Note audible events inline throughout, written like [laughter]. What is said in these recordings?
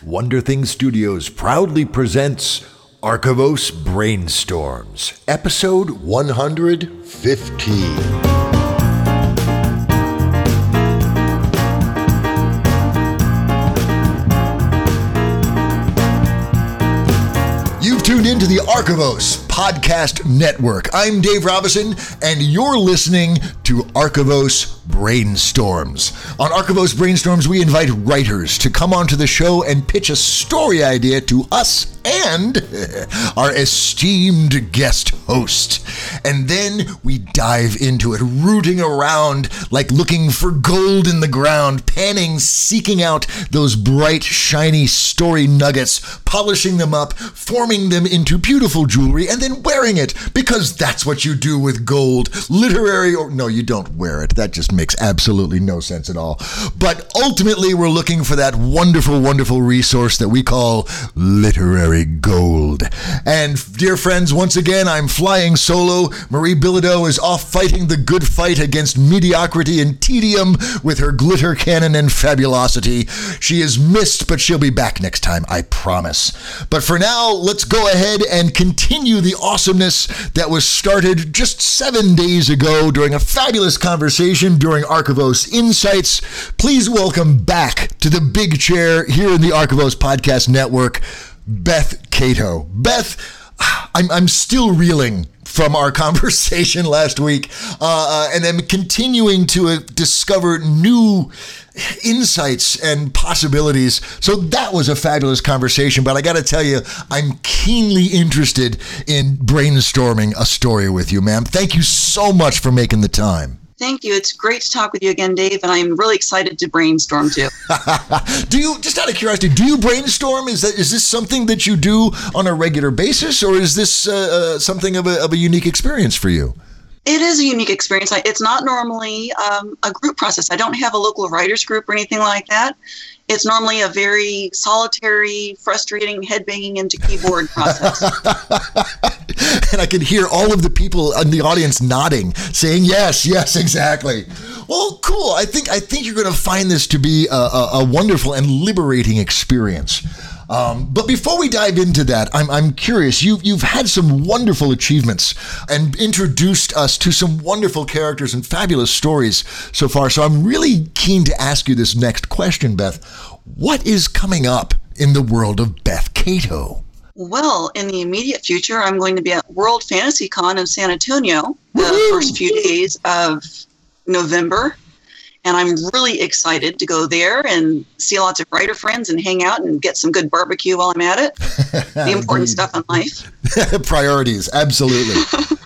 Wonder Thing Studios proudly presents Archivos Brainstorms, episode 115. You've tuned into the Archivos Podcast Network. I'm Dave Robison, and you're listening to Archivos Brainstorms. On Archivos Brainstorms, we invite writers to come onto the show and pitch a story idea to us and [laughs] our esteemed guest host. And then we dive into it, rooting around like looking for gold in the ground, panning, seeking out those bright, shiny story nuggets, polishing them up, forming them into beautiful jewelry, and then wearing it because that's what you do with gold. Literary or no, you don't wear it. That just makes absolutely no sense at all. But ultimately, we're looking for that wonderful, wonderful resource that we call literary gold. And dear friends, once again, I'm flying solo. Marie Bilodeau is off fighting the good fight against mediocrity and tedium with her glitter cannon and fabulosity. She is missed, but she'll be back next time, I promise. But for now, let's go ahead and continue the awesomeness that was started just seven days ago during a fabulous conversation during Archivos Insights. Please welcome back to the big chair here in the Archivos Podcast Network, Beth Cato. Beth, I'm, I'm still reeling from our [laughs] conversation last week, uh, and I'm continuing to uh, discover new insights and possibilities. So that was a fabulous conversation, but I got to tell you, I'm keenly interested in brainstorming a story with you, ma'am. Thank you so much for making the time. Thank you. It's great to talk with you again, Dave, and I'm really excited to brainstorm too. [laughs] do you just out of curiosity, do you brainstorm? Is that is this something that you do on a regular basis, or is this uh, uh, something of a, of a unique experience for you? It is a unique experience. It's not normally um, a group process. I don't have a local writers group or anything like that. It's normally a very solitary, frustrating, head banging into keyboard process. [laughs] and I can hear all of the people in the audience nodding, saying yes, yes, exactly. Well, cool. I think I think you're going to find this to be a, a, a wonderful and liberating experience. Um, but before we dive into that, I'm, I'm curious. You, you've had some wonderful achievements and introduced us to some wonderful characters and fabulous stories so far. So I'm really keen to ask you this next question, Beth. What is coming up in the world of Beth Cato? Well, in the immediate future, I'm going to be at World Fantasy Con in San Antonio the Woo-hoo! first few days of November and I'm really excited to go there and see lots of writer friends and hang out and get some good barbecue while I'm at it. [laughs] the important stuff in life. [laughs] Priorities, absolutely. [laughs]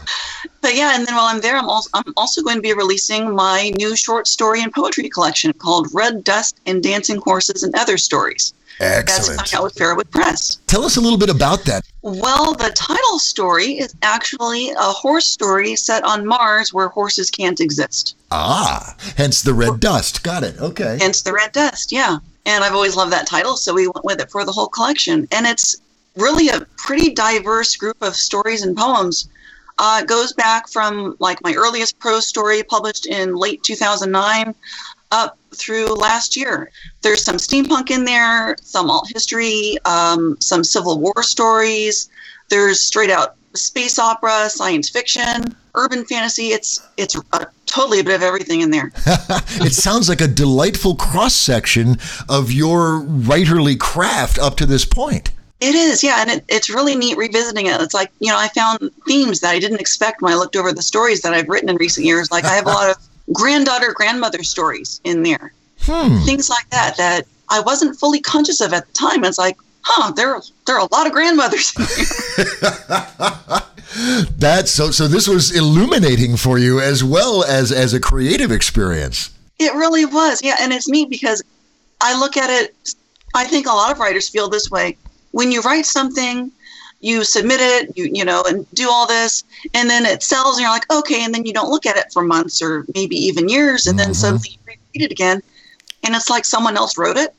but yeah, and then while I'm there, I'm also I'm also going to be releasing my new short story and poetry collection called Red Dust and Dancing Horses and Other Stories. Excellent. That's coming out with Fairwood Press. Tell us a little bit about that. Well, the title story is actually a horse story set on Mars where horses can't exist. Ah, hence the red dust. Got it. Okay. Hence the red dust, yeah. And I've always loved that title, so we went with it for the whole collection. And it's really a pretty diverse group of stories and poems. Uh, it goes back from like my earliest prose story published in late 2009 up through last year. There's some steampunk in there, some alt history, um, some Civil War stories. There's straight out space opera, science fiction, urban fantasy. It's it's a, totally a bit of everything in there. [laughs] it sounds like a delightful cross section of your writerly craft up to this point. It is, yeah, and it, it's really neat revisiting it. It's like you know, I found themes that I didn't expect when I looked over the stories that I've written in recent years. Like I have a lot of [laughs] granddaughter, grandmother stories in there, hmm. things like that that I wasn't fully conscious of at the time. It's like, huh, there there are a lot of grandmothers. [laughs] That's so. So this was illuminating for you as well as as a creative experience. It really was, yeah, and it's neat because I look at it. I think a lot of writers feel this way. When you write something, you submit it, you you know, and do all this, and then it sells, and you're like, okay, and then you don't look at it for months or maybe even years, and mm-hmm. then suddenly you read it again, and it's like someone else wrote it,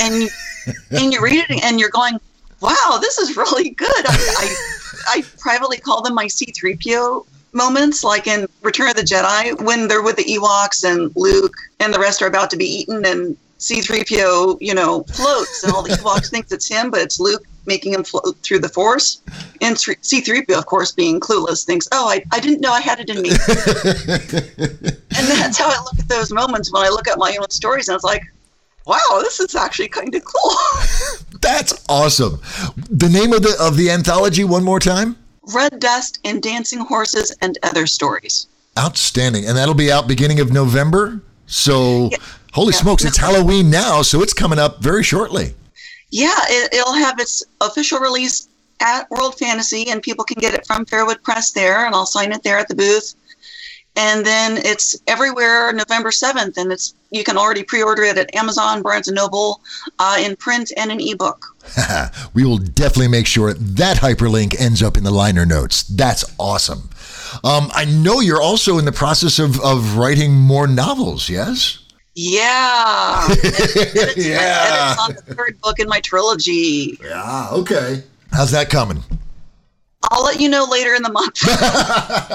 and you, [laughs] and you read it, and you're going, wow, this is really good. I, I, I privately call them my C3PO moments, like in Return of the Jedi, when they're with the Ewoks and Luke and the rest are about to be eaten, and C3PO, you know, floats and all the [laughs] Ewoks thinks it's him, but it's Luke making him float through the Force. And C3PO, of course, being clueless, thinks, oh, I, I didn't know I had it in me. [laughs] and that's how I look at those moments when I look at my own stories and it's like, wow, this is actually kind of cool. [laughs] that's awesome. The name of the of the anthology one more time? Red Dust and Dancing Horses and Other Stories. Outstanding. And that'll be out beginning of November. So, yeah. holy yeah. smokes, it's Halloween now, so it's coming up very shortly. Yeah, it, it'll have its official release at World Fantasy, and people can get it from Fairwood Press there, and I'll sign it there at the booth. And then it's everywhere November 7th, and it's you can already pre-order it at Amazon, Barnes & Noble, uh, in print and an ebook. [laughs] we will definitely make sure that hyperlink ends up in the liner notes. That's awesome. Um, I know you're also in the process of, of writing more novels, yes? Yeah. [laughs] edits, yeah. Edits on the third book in my trilogy. Yeah, okay. How's that coming? I'll let you know later in the month.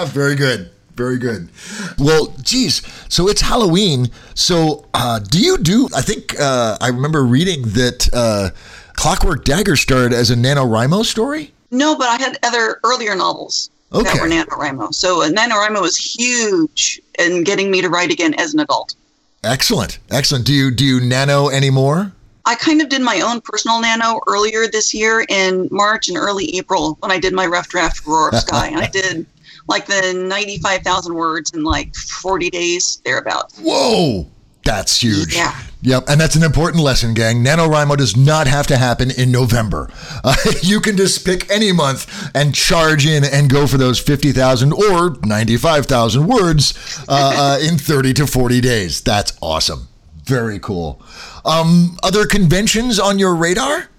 [laughs] Very good. Very good. Well, geez. So it's Halloween. So uh, do you do? I think uh, I remember reading that uh, Clockwork Dagger started as a NaNoWriMo story. No, but I had other earlier novels okay. that were NaNoWriMo. So uh, NaNoWriMo was huge in getting me to write again as an adult. Excellent, excellent. Do you do you nano anymore? I kind of did my own personal nano earlier this year in March and early April when I did my rough draft Roar of Sky. and I [laughs] did like the 95,000 words in like 40 days, thereabouts. Whoa, that's huge. Yeah. Yep, and that's an important lesson, gang. NaNoWriMo does not have to happen in November. [laughs] Uh, you can just pick any month and charge in and go for those 50,000 or 95,000 words uh, uh, in 30 to 40 days. That's awesome. Very cool. Um, other conventions on your radar?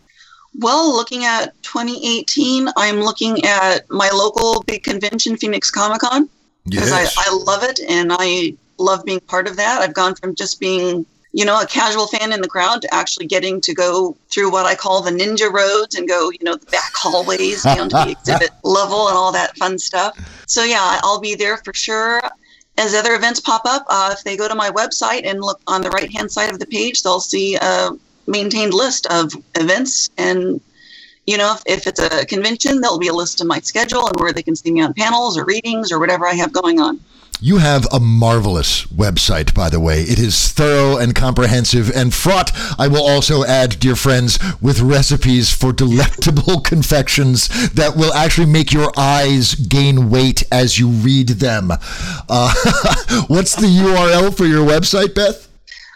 Well, looking at 2018, I'm looking at my local big convention, Phoenix Comic Con, because yes. I, I love it and I love being part of that. I've gone from just being, you know, a casual fan in the crowd to actually getting to go through what I call the ninja roads and go, you know, the back hallways [laughs] down to the exhibit level and all that fun stuff. So, yeah, I'll be there for sure. As other events pop up, uh, if they go to my website and look on the right hand side of the page, they'll see a maintained list of events. And, you know, if, if it's a convention, there'll be a list of my schedule and where they can see me on panels or readings or whatever I have going on. You have a marvelous website, by the way. It is thorough and comprehensive and fraught, I will also add, dear friends, with recipes for delectable [laughs] confections that will actually make your eyes gain weight as you read them. Uh, [laughs] what's the URL for your website, Beth?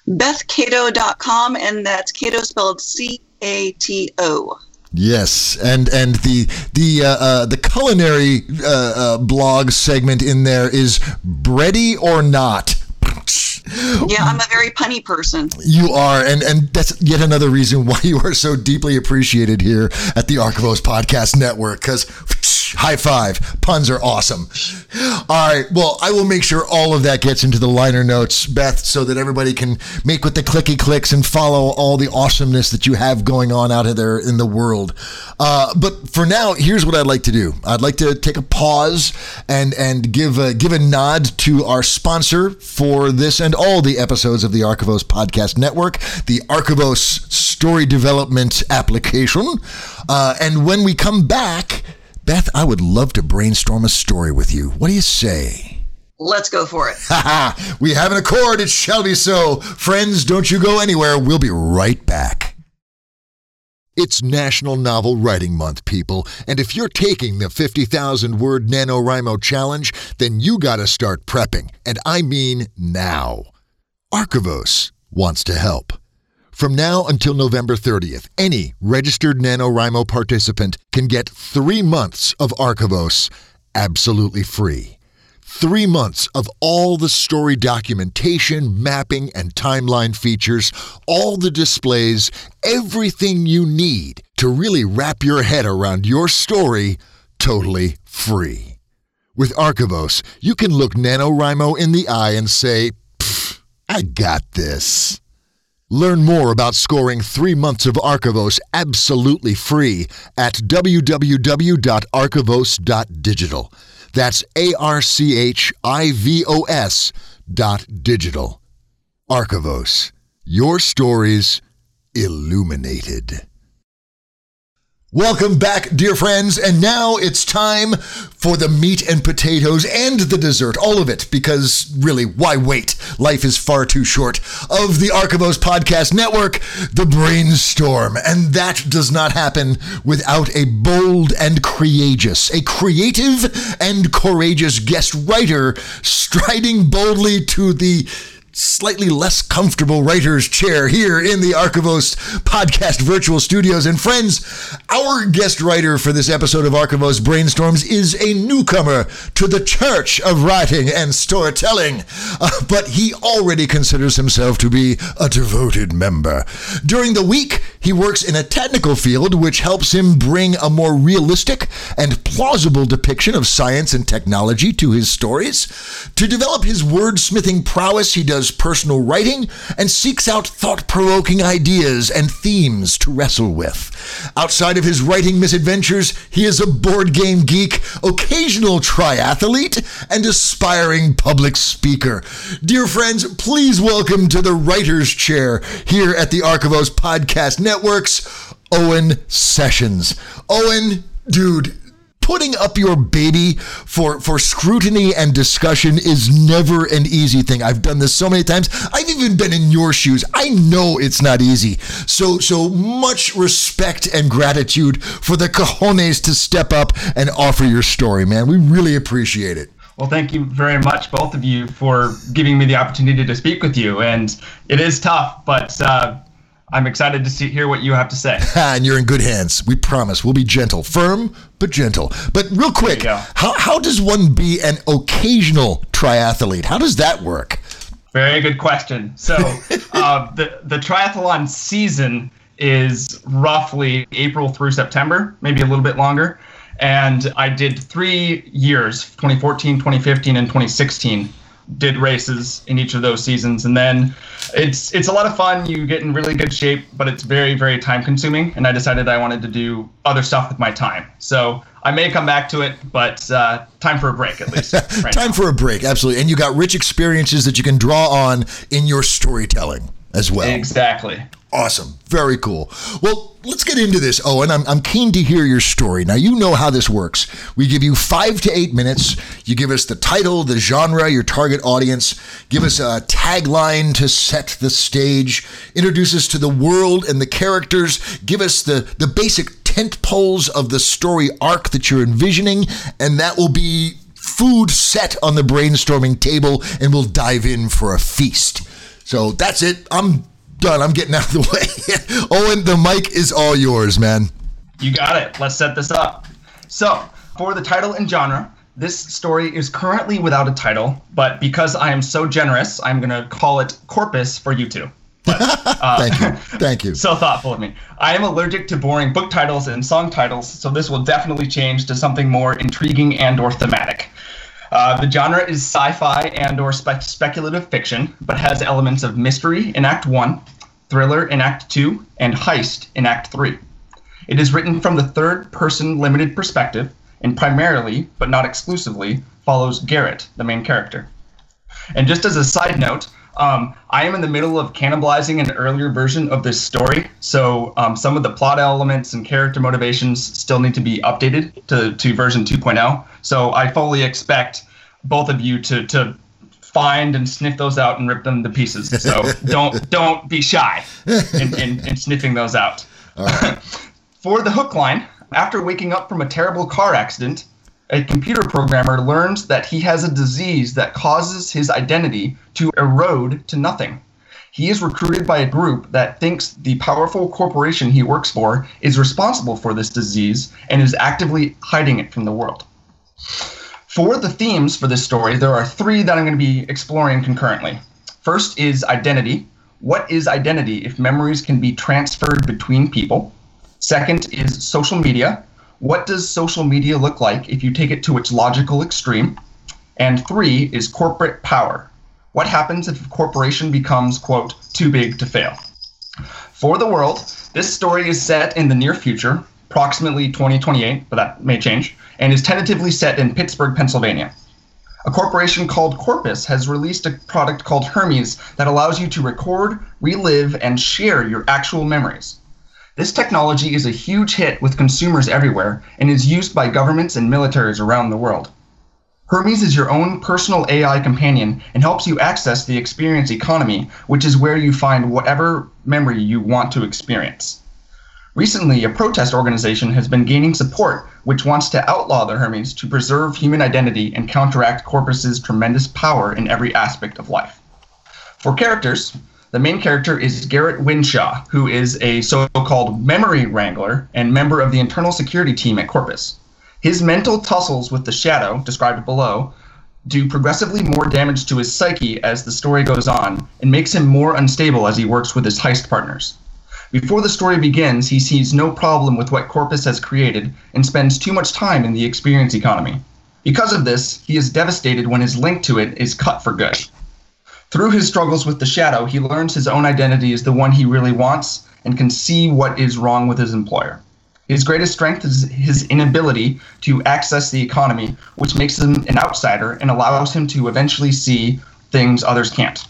BethCato.com, and that's Cato spelled C A T O. Yes, and and the the uh, uh, the culinary uh, uh blog segment in there is bready or not. Yeah, I'm a very punny person. You are, and and that's yet another reason why [laughs] you are so deeply appreciated here at the Archivos Podcast Network. Because [laughs] high five, puns are awesome. All right, well, I will make sure all of that gets into the liner notes, Beth, so that everybody can make with the clicky clicks and follow all the awesomeness that you have going on out of there in the world. Uh, but for now, here's what I'd like to do. I'd like to take a pause and and give a, give a nod to our sponsor for this and all the episodes of the Archivos Podcast Network, the Archivos Story Development Application. Uh, and when we come back, Beth, I would love to brainstorm a story with you. What do you say? Let's go for it. we have an accord. It shall be so. Friends, don't you go anywhere. We'll be right back. It's National Novel Writing Month, people, and if you're taking the 50,000 word NaNoWriMo challenge, then you gotta start prepping, and I mean now. Archivos wants to help. From now until November 30th, any registered NaNoWriMo participant can get three months of Archivos absolutely free. Three months of all the story documentation, mapping, and timeline features, all the displays, everything you need to really wrap your head around your story totally free. With Archivos, you can look NaNoWriMo in the eye and say, I got this. Learn more about scoring three months of Archivos absolutely free at www.archivos.digital. That's A R C H I V O S dot digital. Archivos. Your stories illuminated. Welcome back, dear friends. And now it's time for the meat and potatoes and the dessert, all of it, because really, why wait? Life is far too short. Of the Archivos Podcast Network, the brainstorm. And that does not happen without a bold and courageous, a creative and courageous guest writer striding boldly to the slightly less comfortable writer's chair here in the Archivos podcast virtual studios. And friends, our guest writer for this episode of Archivos Brainstorms is a newcomer to the church of writing and storytelling, uh, but he already considers himself to be a devoted member. During the week, he works in a technical field which helps him bring a more realistic and plausible depiction of science and technology to his stories. To develop his wordsmithing prowess, he does personal writing and seeks out thought provoking ideas and themes to wrestle with. Outside of his writing misadventures, he is a board game geek, occasional triathlete, and aspiring public speaker. Dear friends, please welcome to the writer's chair here at the Archivos Podcast Networks, Owen Sessions. Owen, dude, putting up your baby for for scrutiny and discussion is never an easy thing. I've done this so many times. I've even been in your shoes. I know it's not easy. So so much respect and gratitude for the cojones to step up and offer your story, man. We really appreciate it. Well, thank you very much, both of you, for giving me the opportunity to speak with you. And it is tough, but uh, I'm excited to see hear what you have to say. [laughs] and you're in good hands. We promise. We'll be gentle, firm but gentle. But real quick, how how does one be an occasional triathlete? How does that work? Very good question. So [laughs] uh, the the triathlon season is roughly April through September, maybe a little bit longer. And I did three years 2014, 2015, and 2016 did races in each of those seasons. And then it's it's a lot of fun. You get in really good shape but it's very very time consuming. And i decided i wanted to do other stuff with my time. So i may come back to it but uh, time for a break at least [laughs] right time now. for a break absolutely. And you got rich experiences that you can draw on in your storytelling as well. Exactly. Awesome. Very cool. Well, let's get into this, Owen. I'm, I'm keen to hear your story. Now, you know how this works. We give you five to eight minutes. You give us the title, the genre, your target audience, give us a tagline to set the stage, introduce us to the world and the characters, give us the, the basic tent poles of the story arc that you're envisioning, and that will be food set on the brainstorming table, and we'll dive in for a feast. So that's it. I'm done. I'm getting out of the way. [laughs] Owen, the mic is all yours, man. You got it. Let's set this up. So, for the title and genre, this story is currently without a title, but because I am so generous, I'm going to call it Corpus for you two. [laughs] But, uh, Thank you. [laughs] Thank you. so thoughtful of me. I am allergic to boring book titles and song titles, so this will definitely change to something more intriguing and or thematic. Uh, the genre is sci-fi and or spe- speculative fiction, but has elements of mystery in Act 1, thriller in Act 2, and heist in Act 3. It is written from the third-person limited perspective and primarily, but not exclusively, follows Garrett, the main character. And just as a side note, um, I am in the middle of cannibalizing an earlier version of this story, so um, some of the plot elements and character motivations still need to be updated to, to version 2.0. So I fully expect both of you to, to find and sniff those out and rip them to pieces. So [laughs] don't don't be shy in, in, in sniffing those out. Right. [laughs] For the hook line, after waking up from a terrible car accident, a computer programmer learns that he has a disease that causes his identity to erode to nothing. He is recruited by a group that thinks the powerful corporation he works for is responsible for this disease and is actively hiding it from the world. For the themes for this story, there are three that I'm going to be exploring concurrently. First is identity. What is identity if memories can be transferred between people? Second is social media what does social media look like if you take it to its logical extreme? And three is corporate power. What happens if a corporation becomes, quote, too big to fail? For the world, this story is set in the near future, approximately 2028, but that may change, and is tentatively set in Pittsburgh, Pennsylvania. A corporation called Corpus has released a product called Hermes that allows you to record, relive, and share your actual memories. This technology is a huge hit with consumers everywhere and is used by governments and militaries around the world. Hermes is your own personal AI companion and helps you access the experience economy, which is where you find whatever memory you want to experience. Recently, a protest organization has been gaining support which wants to outlaw the Hermes to preserve human identity and counteract Corpus's tremendous power in every aspect of life. For characters, the main character is Garrett Winshaw, who is a so called memory wrangler and member of the internal security team at Corpus. His mental tussles with the shadow, described below, do progressively more damage to his psyche as the story goes on and makes him more unstable as he works with his heist partners. Before the story begins, he sees no problem with what Corpus has created and spends too much time in the experience economy. Because of this, he is devastated when his link to it is cut for good. Through his struggles with the shadow, he learns his own identity is the one he really wants and can see what is wrong with his employer. His greatest strength is his inability to access the economy, which makes him an outsider and allows him to eventually see things others can't.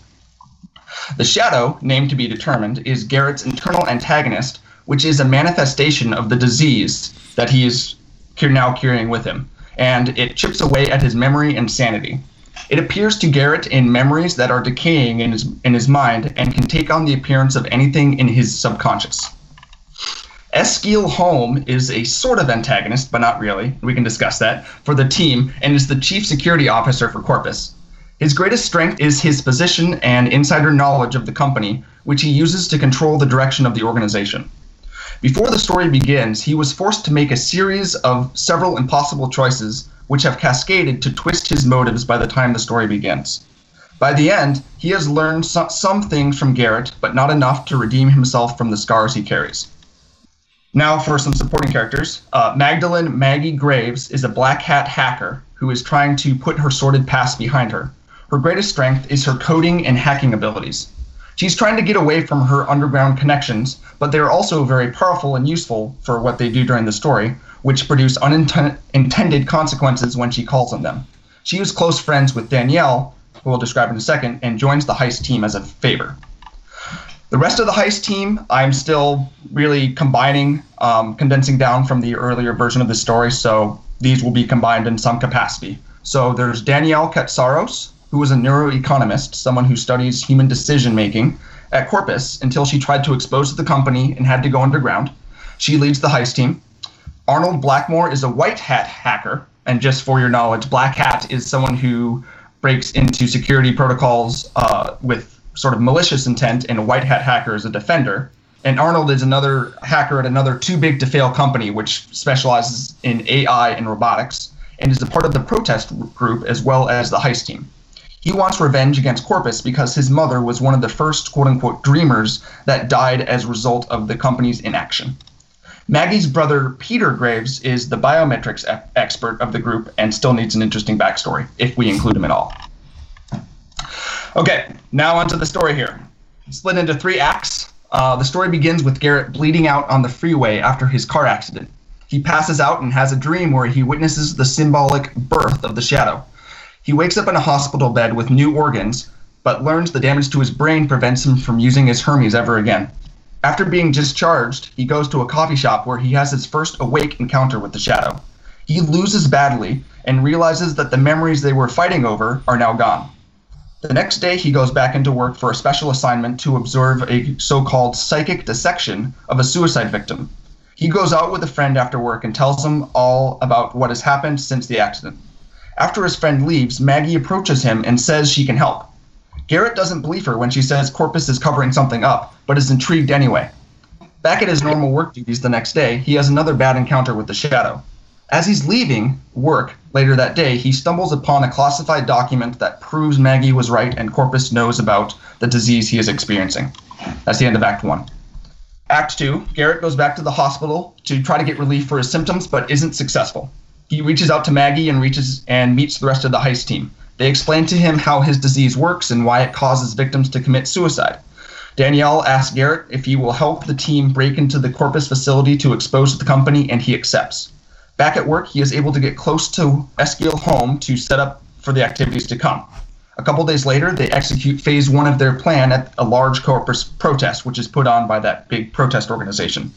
The shadow, named to be determined, is Garrett's internal antagonist, which is a manifestation of the disease that he is now carrying with him, and it chips away at his memory and sanity. It appears to Garrett in memories that are decaying in his, in his mind and can take on the appearance of anything in his subconscious. Eskiel Holm is a sort of antagonist, but not really. We can discuss that for the team and is the chief security officer for Corpus. His greatest strength is his position and insider knowledge of the company, which he uses to control the direction of the organization. Before the story begins, he was forced to make a series of several impossible choices which have cascaded to twist his motives by the time the story begins. By the end, he has learned so- some things from Garrett, but not enough to redeem himself from the scars he carries. Now, for some supporting characters uh, Magdalene Maggie Graves is a black hat hacker who is trying to put her sordid past behind her. Her greatest strength is her coding and hacking abilities. She's trying to get away from her underground connections, but they are also very powerful and useful for what they do during the story, which produce unintended consequences when she calls on them. She is close friends with Danielle, who we'll describe in a second, and joins the heist team as a favor. The rest of the heist team, I'm still really combining, um, condensing down from the earlier version of the story, so these will be combined in some capacity. So there's Danielle Katsaros, who is a neuroeconomist, someone who studies human decision making at Corpus until she tried to expose the company and had to go underground. She leads the heist team. Arnold Blackmore is a white hat hacker. And just for your knowledge, black hat is someone who breaks into security protocols uh, with sort of malicious intent, and a white hat hacker is a defender. And Arnold is another hacker at another too big to fail company, which specializes in AI and robotics, and is a part of the protest group as well as the heist team. He wants revenge against Corpus because his mother was one of the first quote unquote dreamers that died as a result of the company's inaction. Maggie's brother Peter Graves is the biometrics e- expert of the group and still needs an interesting backstory, if we include him at all. Okay, now onto the story here. Split into three acts. Uh, the story begins with Garrett bleeding out on the freeway after his car accident. He passes out and has a dream where he witnesses the symbolic birth of the shadow. He wakes up in a hospital bed with new organs, but learns the damage to his brain prevents him from using his Hermes ever again. After being discharged, he goes to a coffee shop where he has his first awake encounter with the shadow. He loses badly and realizes that the memories they were fighting over are now gone. The next day, he goes back into work for a special assignment to observe a so called psychic dissection of a suicide victim. He goes out with a friend after work and tells him all about what has happened since the accident. After his friend leaves, Maggie approaches him and says she can help. Garrett doesn't believe her when she says Corpus is covering something up, but is intrigued anyway. Back at his normal work duties the next day, he has another bad encounter with the Shadow. As he's leaving work later that day, he stumbles upon a classified document that proves Maggie was right and Corpus knows about the disease he is experiencing. That's the end of Act 1. Act 2, Garrett goes back to the hospital to try to get relief for his symptoms but isn't successful. He reaches out to Maggie and reaches and meets the rest of the heist team. They explain to him how his disease works and why it causes victims to commit suicide. Danielle asks Garrett if he will help the team break into the Corpus facility to expose the company, and he accepts. Back at work, he is able to get close to Eskiel Holm to set up for the activities to come. A couple days later, they execute phase one of their plan at a large corpus protest, which is put on by that big protest organization.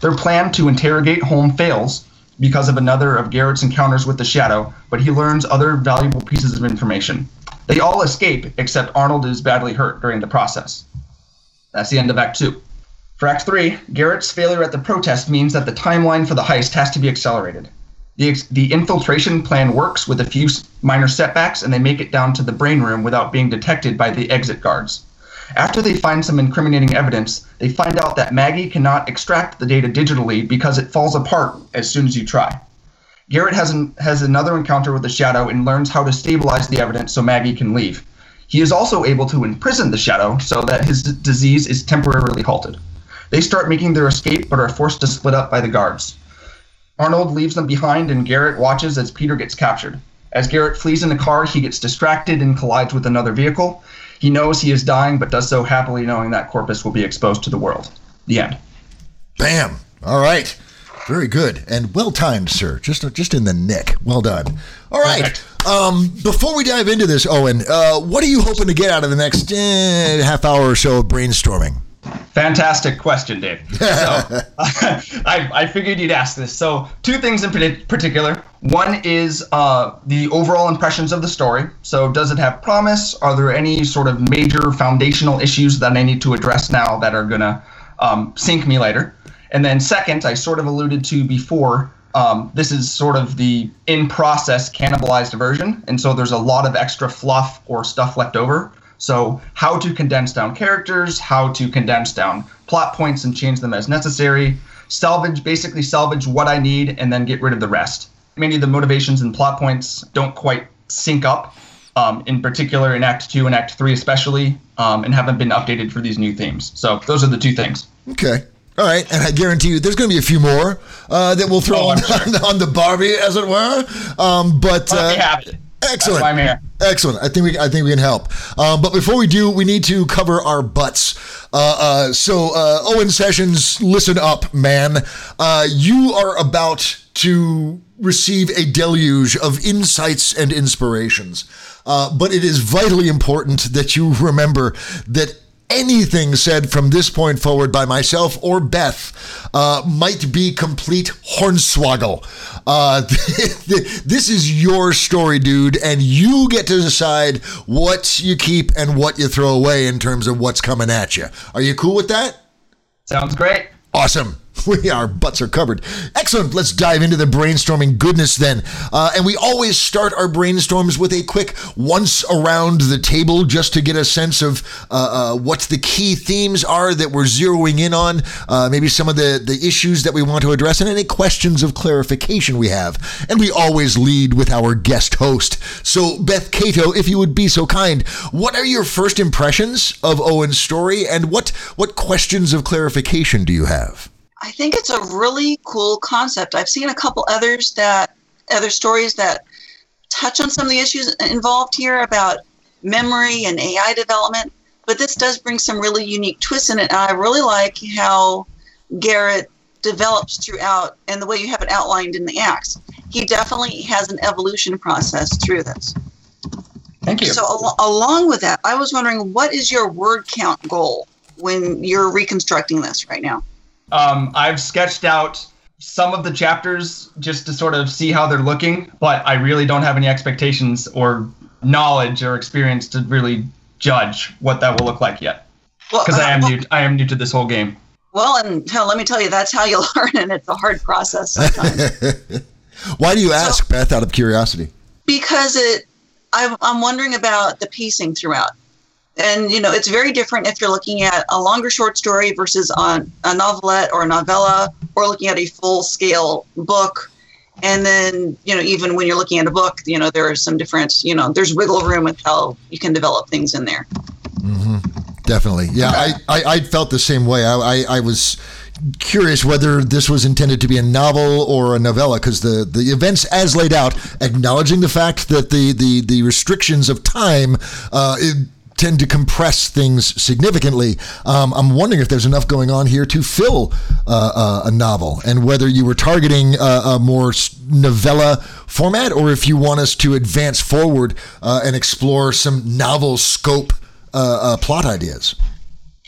Their plan to interrogate Holm fails because of another of Garrett's encounters with the Shadow, but he learns other valuable pieces of information. They all escape, except Arnold is badly hurt during the process. That's the end of Act 2. For Act 3, Garrett's failure at the protest means that the timeline for the heist has to be accelerated. The, the infiltration plan works with a few minor setbacks, and they make it down to the brain room without being detected by the exit guards. After they find some incriminating evidence, they find out that Maggie cannot extract the data digitally because it falls apart as soon as you try. Garrett has, an, has another encounter with the Shadow and learns how to stabilize the evidence so Maggie can leave. He is also able to imprison the Shadow so that his d- disease is temporarily halted. They start making their escape but are forced to split up by the guards. Arnold leaves them behind and Garrett watches as Peter gets captured. As Garrett flees in a car, he gets distracted and collides with another vehicle. He knows he is dying, but does so happily knowing that Corpus will be exposed to the world. The end. Bam. All right. Very good and well timed, sir. Just just in the nick. Well done. All right. Um, before we dive into this, Owen, uh, what are you hoping to get out of the next eh, half hour or so of brainstorming? Fantastic question, Dave. [laughs] So, [laughs] I, I figured you'd ask this. So, two things in particular. One is uh, the overall impressions of the story. So, does it have promise? Are there any sort of major foundational issues that I need to address now that are going to um, sink me later? And then, second, I sort of alluded to before. Um, this is sort of the in process cannibalized version. And so, there's a lot of extra fluff or stuff left over. So, how to condense down characters, how to condense down plot points and change them as necessary, salvage, basically salvage what I need and then get rid of the rest. Many of the motivations and plot points don't quite sync up, um, in particular in Act 2 and Act 3, especially, um, and haven't been updated for these new themes. So, those are the two things. Okay. All right, and I guarantee you, there's going to be a few more uh, that we'll throw Oh, on, sure. [laughs] on the Barbie, as it were. Um, but uh, have it. Excellent. I'm here. Excellent. I think we I think we can help. Um, but before we do, we need to cover our butts. Uh, uh, so uh, Owen Sessions, listen up, man. Uh, you are about to receive a deluge of insights and inspirations. Uh, but it is vitally important that you remember that anything said from this point forward by myself or Beth uh, might be complete hornswoggle. Uh, [laughs] this is your story, dude, and you get to decide what you keep and what you throw away in terms of what's coming at you. Are you cool with that? Sounds great. Awesome. [laughs] We our butts are covered. Excellent. Let's dive into the brainstorming goodness then. Uh, and we always start our brainstorms with a quick once around the table just to get a sense of uh, uh, what the key themes are that we're zeroing in on. Uh, maybe some of the the issues that we want to address and any questions of clarification we have. And we always lead with our guest host. So Beth Cato, if you would be so kind, what are your first impressions of Owen's story, and what what questions of clarification do you have? I think it's a really cool concept. I've seen a couple others that other stories that touch on some of the issues involved here about memory and AI development, but this does bring some really unique twists in it. And I really like how Garrett develops throughout and the way you have it outlined in the acts. He definitely has an evolution process through this. Thank you. So, al- along with that, I was wondering what is your word count goal when you're reconstructing this right now? Um, I've sketched out some of the chapters just to sort of see how they're looking, but I really don't have any expectations or knowledge or experience to really judge what that will look like yet. Well, Because I am uh, new. I am new to this whole game. Well, and hell, let me tell you, that's how you [laughs] learn, and it's a hard process sometimes. [laughs] Why do you ask, Beth, out of curiosity? because it, I'm, I'm wondering about the piecing throughout. And, you know, it's very different if you're looking at a longer short story versus on a novelette or a novella, or looking at a full scale book. And then, you know, even when you're looking at a book, you know, there are some different, you know, there's wiggle room with how you can develop things in there. Definitely. Yeah, I, I, I felt the same way. I, I, I was curious whether this was intended to be a novel or a novella because the, the events as laid out, acknowledging the fact that the, the, the restrictions of time uh, it tend to compress things significantly. Um, I'm wondering if there's enough going on here to fill uh, uh, a novel, and whether you were targeting uh, a more novella format, or if you want us to advance forward uh, and explore some novel scope uh, uh, plot ideas.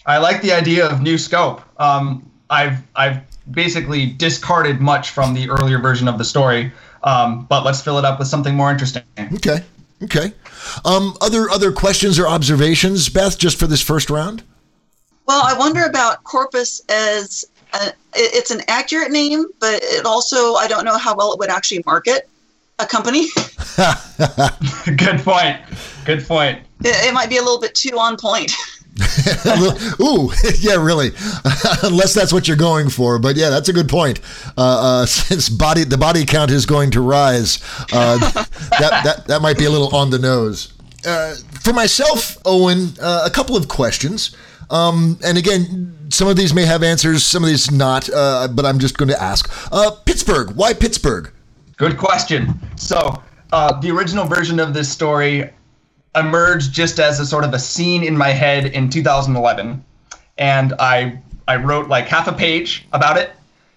I like the idea of new scope. Um, I've I've basically discarded much from the earlier version of the story, um, but let's fill it up with something more interesting. Okay. Okay. Um, other other questions or observations, Beth, just for this first round? Well, I wonder about Corpus as a, it's an accurate name, but it also I don't know how well it would actually market a company. [laughs] Good point. Good point. It, it might be a little bit too on point. [laughs] Ooh, [laughs] yeah, really. [laughs] Unless that's what you're going for, but yeah, that's a good point. Uh, uh, since body the body count is going to rise, uh, that that that might be a little on the nose. Uh, for myself, Owen, uh, a couple of questions. Um, and again, some of these may have answers, some of these not, uh, but I'm just going to ask. Pittsburgh, why Pittsburgh? Good question. So, the original version of this story emerged just as a sort of a scene in my head in 2011 and i i wrote like half a page about it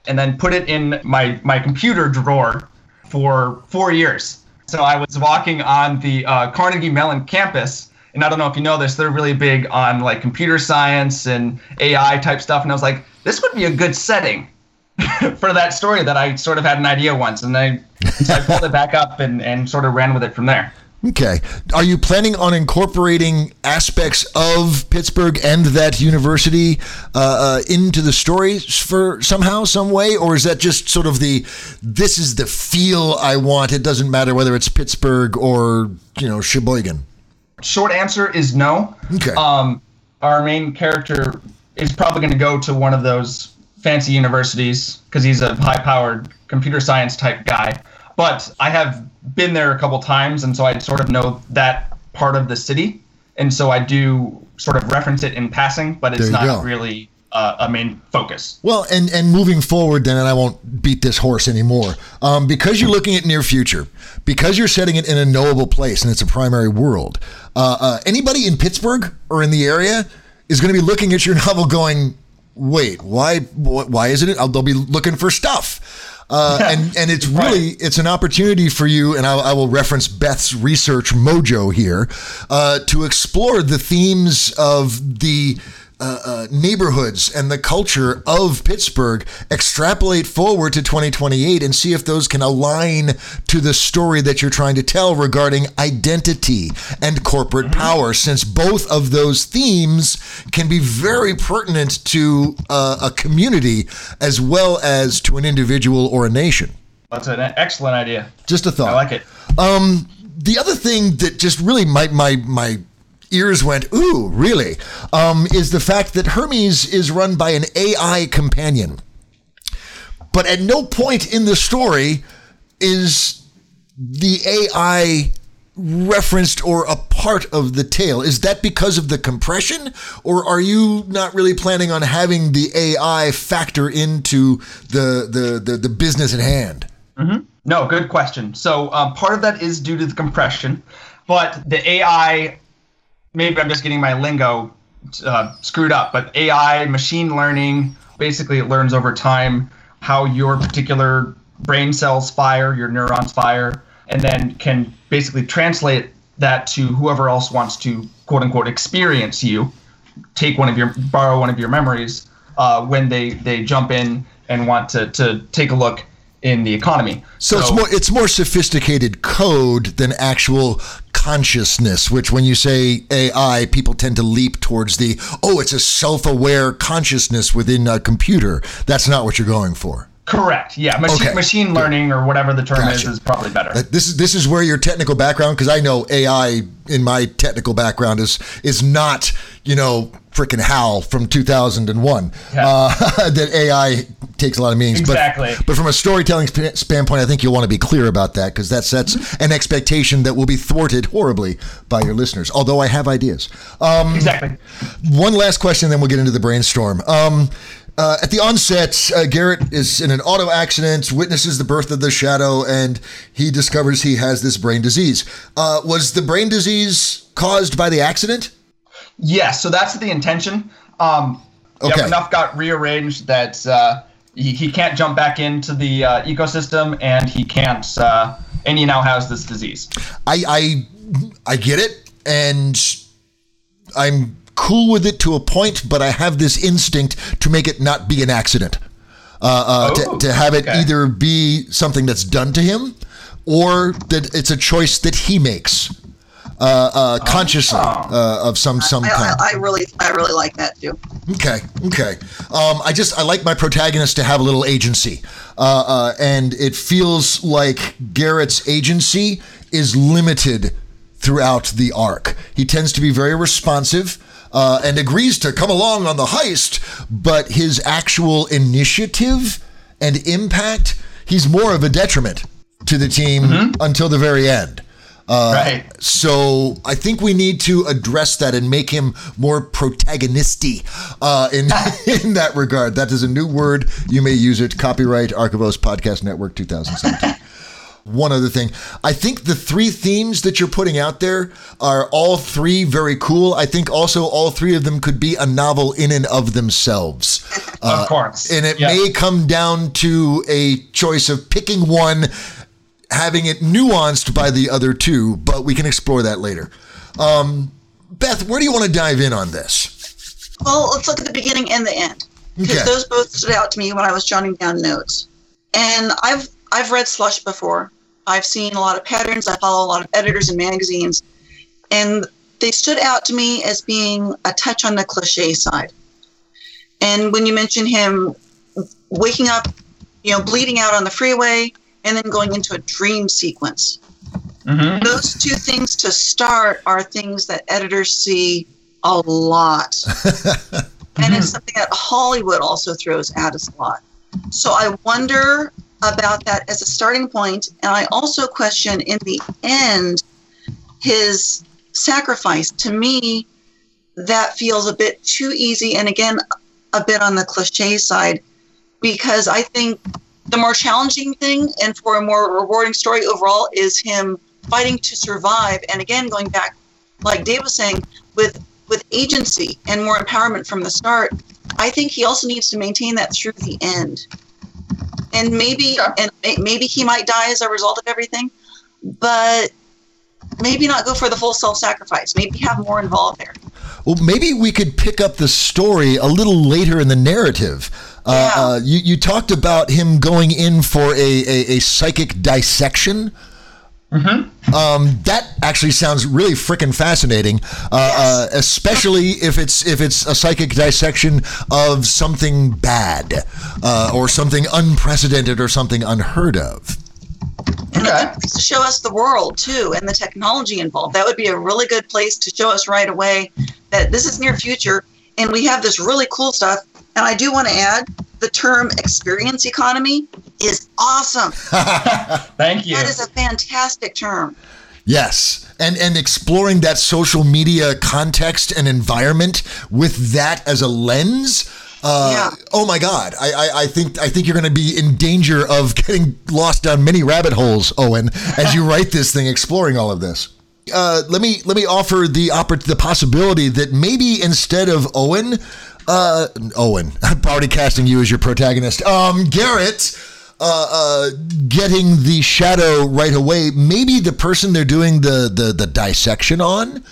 and then put it in my my computer drawer for four years. So i was walking on the uh, carnegie mellon campus. And i don't know if you know this they're really big on like computer science and ai type stuff. And i was like this would be a good setting [laughs] for that story that i sort of had an idea once. And i, so I pulled it back up and, and sort of ran with it from there Okay. Are you planning on incorporating aspects of Pittsburgh and that university uh, uh, into the story for somehow, some way, or is that just sort of the this is the feel I want? It doesn't matter whether it's Pittsburgh or you know Sheboygan. Short answer is no. Okay. Um, our main character is probably going to go to one of those fancy universities because he's a high-powered computer science type guy. But I have been there a couple times, and so I sort of know that part of the city, and so I do sort of reference it in passing, but it's not go. really uh, a main focus. Well, and and moving forward, then, and I won't beat this horse anymore. Um, because you're looking at near future, because you're setting it in a knowable place, and it's a primary world. Uh, uh, anybody in Pittsburgh or in the area is going to be looking at your [laughs] novel, going, "Wait, why? Why isn't it?" They'll be looking for stuff. Uh, and [laughs] and it's really right. it's an opportunity for you, and I, I, will reference Beth's research mojo here uh, to explore the themes of the uh, uh, neighborhoods and the culture of Pittsburgh, extrapolate forward to 2028 and see if those can align to the story that you're trying to tell regarding identity and corporate mm-hmm. power, since both of those themes can be very pertinent to uh, a community as well as to an individual or a nation. That's an excellent idea. Just a thought. I like it. Um, the other thing that just really my my my ears went, ooh, really, um, is the fact that Hermes is run by an AI companion. But at no point in the story is the AI referenced or a part of the tale. Is that because of the compression, or are you not really planning on having the AI factor into the the the, the business at hand? Mm-hmm. No, good question. So um, part of that is due to the compression, but the AI maybe I'm just getting my lingo uh, screwed up, but AI, machine learning, basically it learns over time how your particular brain cells fire, your neurons fire, and then can basically translate that to whoever else wants to quote unquote experience you, take one of your, borrow one of your memories uh, when they, they jump in and want to, to take a look in the economy. So, so, it's more it's more sophisticated code than actual consciousness. Which, when you say AI, people tend to leap towards the oh, it's a self-aware consciousness within a computer. That's not what you're going for. Correct. Yeah, machine, okay. machine learning or whatever the term gotcha. is is probably better. This is this is where your technical background, because I know AI in my technical background is is not you know freaking Hal from 2001. Yeah. Uh, [laughs] that AI takes a lot of meanings. Exactly. But, but from a storytelling standpoint, I think you'll want to be clear about that because that sets mm-hmm. an expectation that will be thwarted horribly by your listeners. Although I have ideas. Um, exactly. One last question, then we'll get into the brainstorm. Um, uh, at the onset, uh, Garrett is in an auto accident, witnesses the birth of the shadow, and he discovers he has this brain disease. Uh, was the brain disease caused by the accident? Yes, so that's the intention. Um, Okay. Yep, enough got rearranged that uh, he, he can't jump back into the uh, ecosystem, and he can't, uh, and he now has this disease. I I I get it, and I'm cool with it to a point, but I have this instinct to make it not be an accident. Uh, uh, Oh, to, to have it okay. either be something that's done to him, or that it's a choice that he makes uh, uh, consciously uh, of some some I, kind. I, I really, I really like that too. Okay, okay. Um, I just I like my protagonist to have a little agency, uh, uh, and it feels like Garrett's agency is limited throughout the arc. He tends to be very responsive. Uh, and agrees to come along on the heist, but his actual initiative and impact, he's more of a detriment to the team until the very end. Uh, Right. So I think we need to address that and make him more protagonisty uh, in [laughs] in that regard. That is a new word. You may use it. Copyright Archivos Podcast Network 2017. One other thing, I think the three themes that you're putting out there are all three very cool. I think also all three of them could be a novel in and of themselves. of course. Uh, And it Yeah. may come down to a choice of picking one, having it nuanced by the other two, but we can explore that later. Um, Beth, where do you want to dive in on this? Well, let's look at the beginning and the end because Okay. those both stood out to me when I was jotting down notes. And I've I've read Slush before. I've seen a lot of patterns. I follow a lot of editors and magazines, and they stood out to me as being a touch on the cliche side. And when you mention him waking up, you know, bleeding out on the freeway, and then going into a dream sequence, Mhm. those two things to start are things that editors see a lot. [laughs] and it's something that Hollywood also throws at us a lot. So I wonder about that as a starting point, and I also question in the end his sacrifice. To me, that feels a bit too easy, and again, a bit on the cliche side, because I think the more challenging thing and for a more rewarding story overall is him fighting to survive. And again, going back, like Dave was saying, with with agency and more empowerment from the start, I think he also needs to maintain that through the end. And maybe Yeah. and maybe he might die as a result of everything, but maybe not go for the full self-sacrifice. Maybe have more involved there. Well, maybe we could pick up the story a little later in the narrative. Uh, Yeah. uh, you, you talked about him going in for a, a, a psychic dissection. Um, that actually sounds really freaking fascinating, uh, uh, especially if it's if it's a psychic dissection of something bad uh, or something unprecedented or something unheard of. And Okay. a good place to show us the world too and the technology involved. That would be a really good place to show us right away that this is near future and we have this really cool stuff. And I do want to add the term experience economy is awesome. [laughs] Thank you. That is a fantastic term. Yes, and and exploring that social media context and environment with that as a lens. Uh, Yeah. Oh my God! I, I, I think I think you're going to be in danger of [laughs] getting lost down many rabbit holes, Owen, as you write this thing, exploring all of this. Uh, let me let me offer the oppor- the possibility that maybe instead of Owen, uh, Owen, [laughs] I'm already casting you as your protagonist. Um, Garrett, uh, uh, getting the shadow right away. Maybe the person they're doing the the the dissection on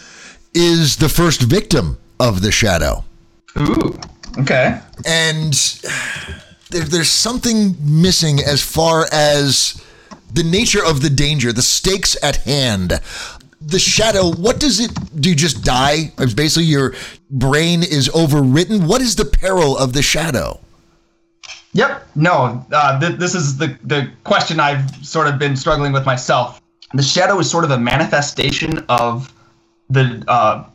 is the first victim of the shadow Ooh. Okay. and there, there's something missing as far as the nature of the danger, the stakes at hand. The shadow, what does it do? You just die? It's Basically, your brain is overwritten. What is the peril of the shadow? Yep. No. Uh, th- this is the the question I've sort of been struggling with myself. The shadow is sort of a manifestation of the uh,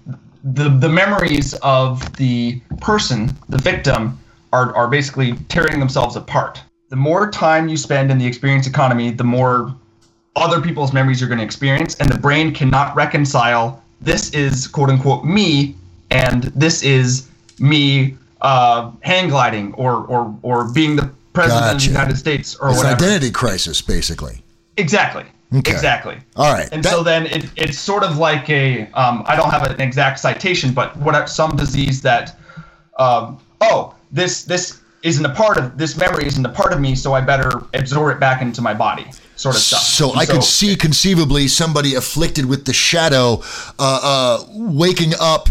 the the memories of the person, the victim, are are basically tearing themselves apart. The more time you spend in the experience economy, the more other people's memories you're going to experience, and the brain cannot reconcile this is quote unquote me, and this is me uh, hang gliding or or or being the president of the United States or It's an whatever. identity crisis, basically. Exactly. Okay. Exactly. All right. And That- so then it, it's sort of like a um, I don't have an exact citation, but what some disease that um, oh this this isn't a part of this memory isn't a part of me, so I better absorb it back into my body, sort of stuff. So And I could see conceivably somebody afflicted with the shadow uh, uh, waking up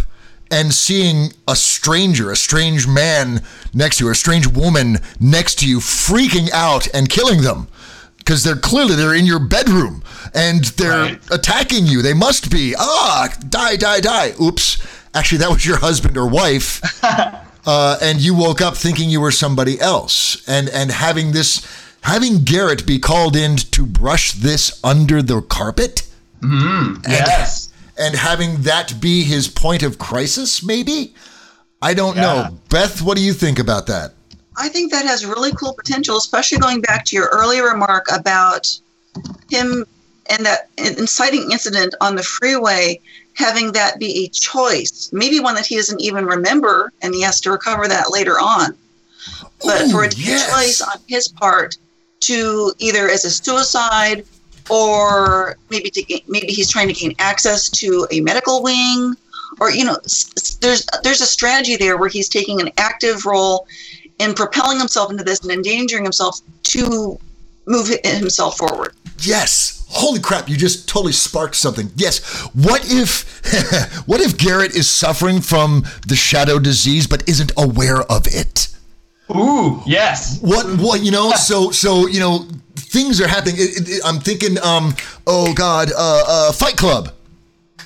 and seeing a stranger, a strange man next to you, a strange woman next to you, freaking out and killing them because they're clearly they're in your bedroom and they're Right. attacking you. They must be ah die die die. Oops, actually that was your husband or wife. [laughs] uh, and you woke up thinking you were somebody else, and and having this, having Garrett be called in to brush this under the carpet, yes. And having that be his point of crisis, maybe. I don't Yeah. know, Beth. What do you think about that? I think that has really cool potential, especially going back to your earlier remark about him and that inciting incident on the freeway, having that be a choice, maybe one that he doesn't even remember, and he has to recover that later on. But Ooh, for it to yes. be a choice on his part to either as a suicide or maybe to gain, maybe he's trying to gain access to a medical wing or you know there's there's a strategy there where he's taking an active role in propelling himself into this and endangering himself to move himself forward. Yes. Holy crap, you just totally sparked something. Yes. What if [laughs] what if Garrett is suffering from the shadow disease but isn't aware of it? Ooh, yes. What what you know, so so you know, things are happening. It- it- I'm thinking um oh god, uh uh Fight Club.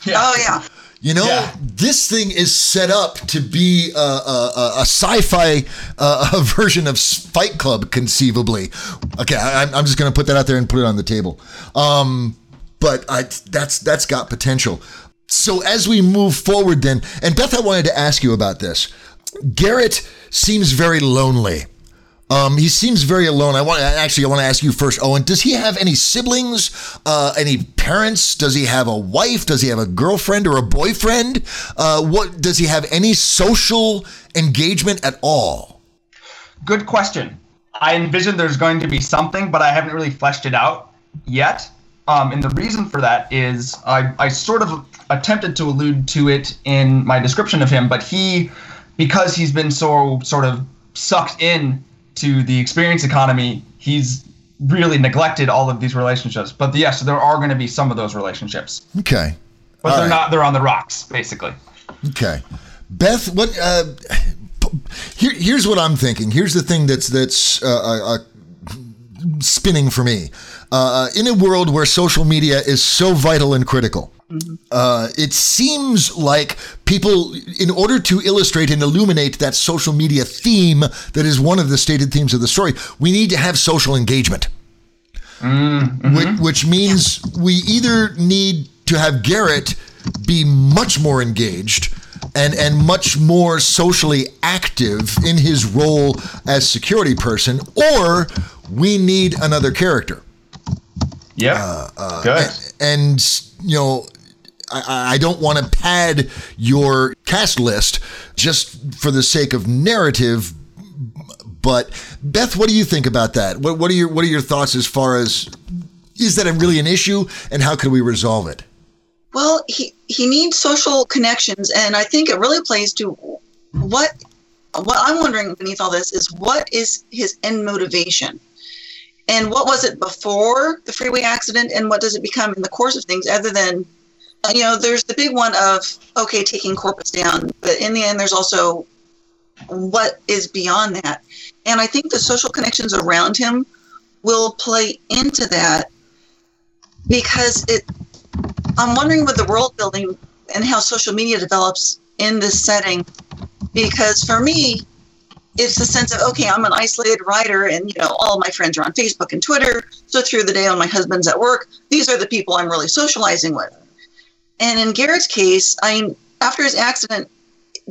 Yeah. Oh yeah. You know, Yeah. this thing is set up to be a, a, a, a sci-fi uh, [laughs] version of Fight Club, conceivably. Okay, I, I'm- I'm just going to put that out there and put it on the table. Um, but I, that's that's got potential. So as we move forward, then, and Beth, I wanted to ask you about this. Garrett seems very lonely. Um, he seems very alone. I want actually I want to ask you first, Owen. Does he have any siblings? Uh, any parents? Does he have a wife? Does he have a girlfriend or a boyfriend? Uh, what does he have any social engagement at all? Good question. I envision there's going to be something, but I haven't really fleshed it out yet. Um, and the reason for that is I, I sort of attempted to allude to it in my description of him, but he, because he's been so sort of sucked in to the experience economy, he's really neglected all of these relationships. But yes, there are going to be some of those relationships, Okay, but All they're right. not. They're on the rocks, basically. okay. Beth, what? Uh, here, here's what I'm thinking. Here's the thing that's that's uh, uh, uh, spinning for me. Uh, in a world where social media is so vital and critical, uh, it seems like people, in order to illustrate and illuminate that social media theme that is one of the stated themes of the story, we need to have social engagement. Mm-hmm. Which, which means we either need to have Garrett be much more engaged and, and much more socially active in his role as security person, or we need another character. Yep. Uh, uh, Good. And, you know, I, I don't want to pad your cast list just for the sake of narrative. But Beth, what do you think about that? What, what are your what are your thoughts as far as is that a really an issue, and how can we resolve it? Well, he he needs social connections, and I think it really plays to what what I'm wondering beneath all this is what is his end motivation, and what was it before the freeway accident, and what does it become in the course of things, other than you know, there's the big one of okay, taking corpus down, but in the end, there's also what is beyond that, and I think the social connections around him will play into that because it I'm wondering with the world building and how social media develops in this setting, because for me, it's the sense of okay, I'm an isolated writer, and you know all my friends are on Facebook and Twitter. So through the day, when my husband's at work, these are the people I'm really socializing with. And in Garrett's case, I mean, after his accident,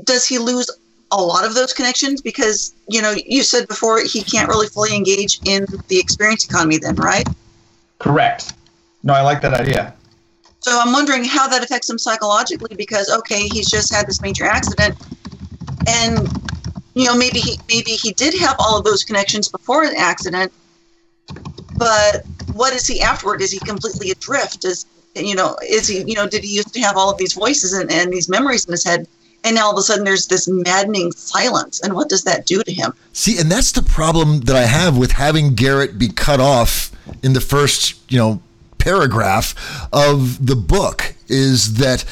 does he lose a lot of those connections? Because you know, you said before he can't really fully engage in the experience economy, then, right? Correct. No, I like that idea. So I'm wondering how that affects him psychologically because okay, he's just had this major accident, and you know maybe he maybe he did have all of those connections before an accident, but what is he afterward? Is he completely adrift? Is you know, is he you know, did he used to have all of these voices and, and these memories in his head? And now all of a sudden there's this maddening silence. And what does that do to him? See, and that's the problem that I have with having Garrett be cut off in the first, you know, paragraph of the book is that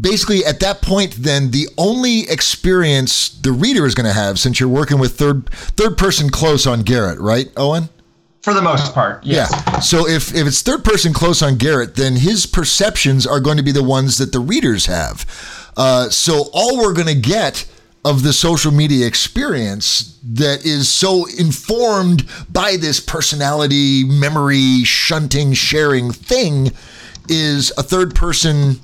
basically at that point then the only experience the reader is going to have since you're working with third third person close on Garrett, right, Owen? For the most part, yes. Yeah. So if, if it's third person close on Garrett, then his perceptions are going to be the ones that the readers have. Uh, so all we're going to get of the social media experience that is so informed by this personality, memory, shunting, sharing thing is a third person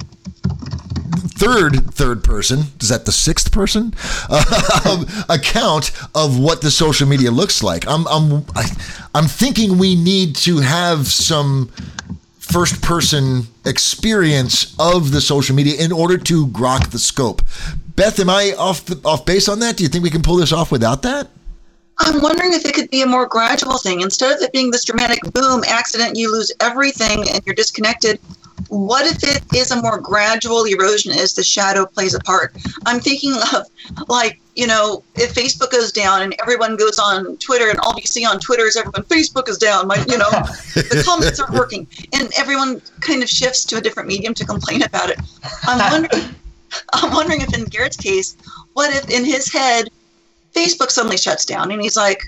third third person is that the sixth person? Uh, [laughs] account of what the social media looks like. I'm i'm I, i'm thinking we need to have some first person experience of the social media in order to grok the scope. Beth am i off the, off base on that? Do you think we can pull this off without that I'm wondering if it could be a more gradual thing. Instead of it being this dramatic boom accident, you lose everything and you're disconnected. What if it is a more gradual erosion as the shadow plays a part? I'm thinking of like, you know, if Facebook goes down and everyone goes on Twitter and all you see on Twitter is everyone, Facebook is down, my, you know, the [laughs] comments aren't working. And everyone kind of shifts to a different medium to complain about it. I'm wondering, I'm wondering if in Garrett's case, what if in his head, Facebook suddenly shuts down and he's like,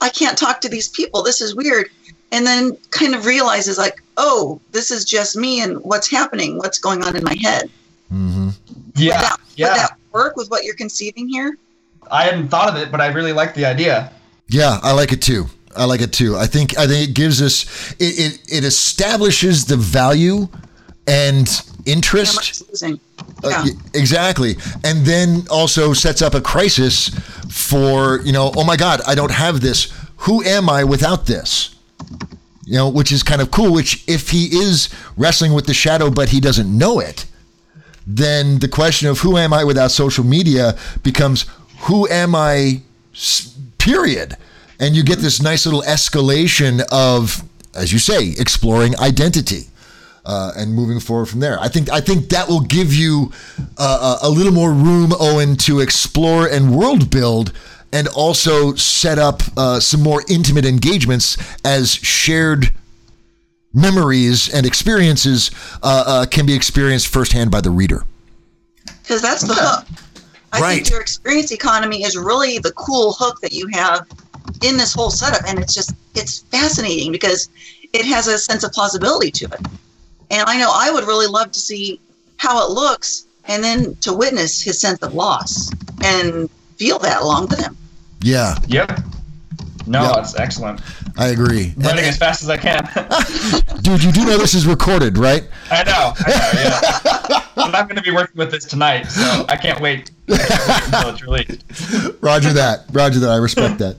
I can't talk to these people. This is weird. And then kind of realizes, like, oh, this is just me and what's happening, what's going on in my head. mm-hmm. Yeah, Would that, yeah. would that work with what you're conceiving here? I hadn't thought of it, but I really like the idea. Yeah, I like it too. I like it too. I think I think it gives us it it, it establishes the value and interest. much is? Uh, exactly. And then also sets up a crisis for, you know, oh my God, I don't have this. Who am I without this? You know, which is kind of cool. Which, if he is wrestling with the shadow, but he doesn't know it, then the question of who am I without social media becomes who am I. period. And you get this nice little escalation of, as you say, exploring identity uh, and moving forward from there. I think I think that will give you uh, a a little more room, Owen, to explore and world build, and also set up uh, some more intimate engagements as shared memories and experiences uh, uh, can be experienced firsthand by the reader. Because that's the hook. I Right. think your experience economy is really the cool hook that you have in this whole setup. And it's just, it's fascinating because it has a sense of plausibility to it. And I know I would really love to see how it looks and then to witness his sense of loss and feel that along with him. Yeah, Yep. No, Yeah. that's excellent. I agree. And- Running as fast as I can. [laughs] dude, you do know this is recorded, right? I know. I know. Yeah. but I'm not going to be working with this tonight, so I can't wait, I can't wait until it's released. [laughs] Roger that. Roger that. I respect that.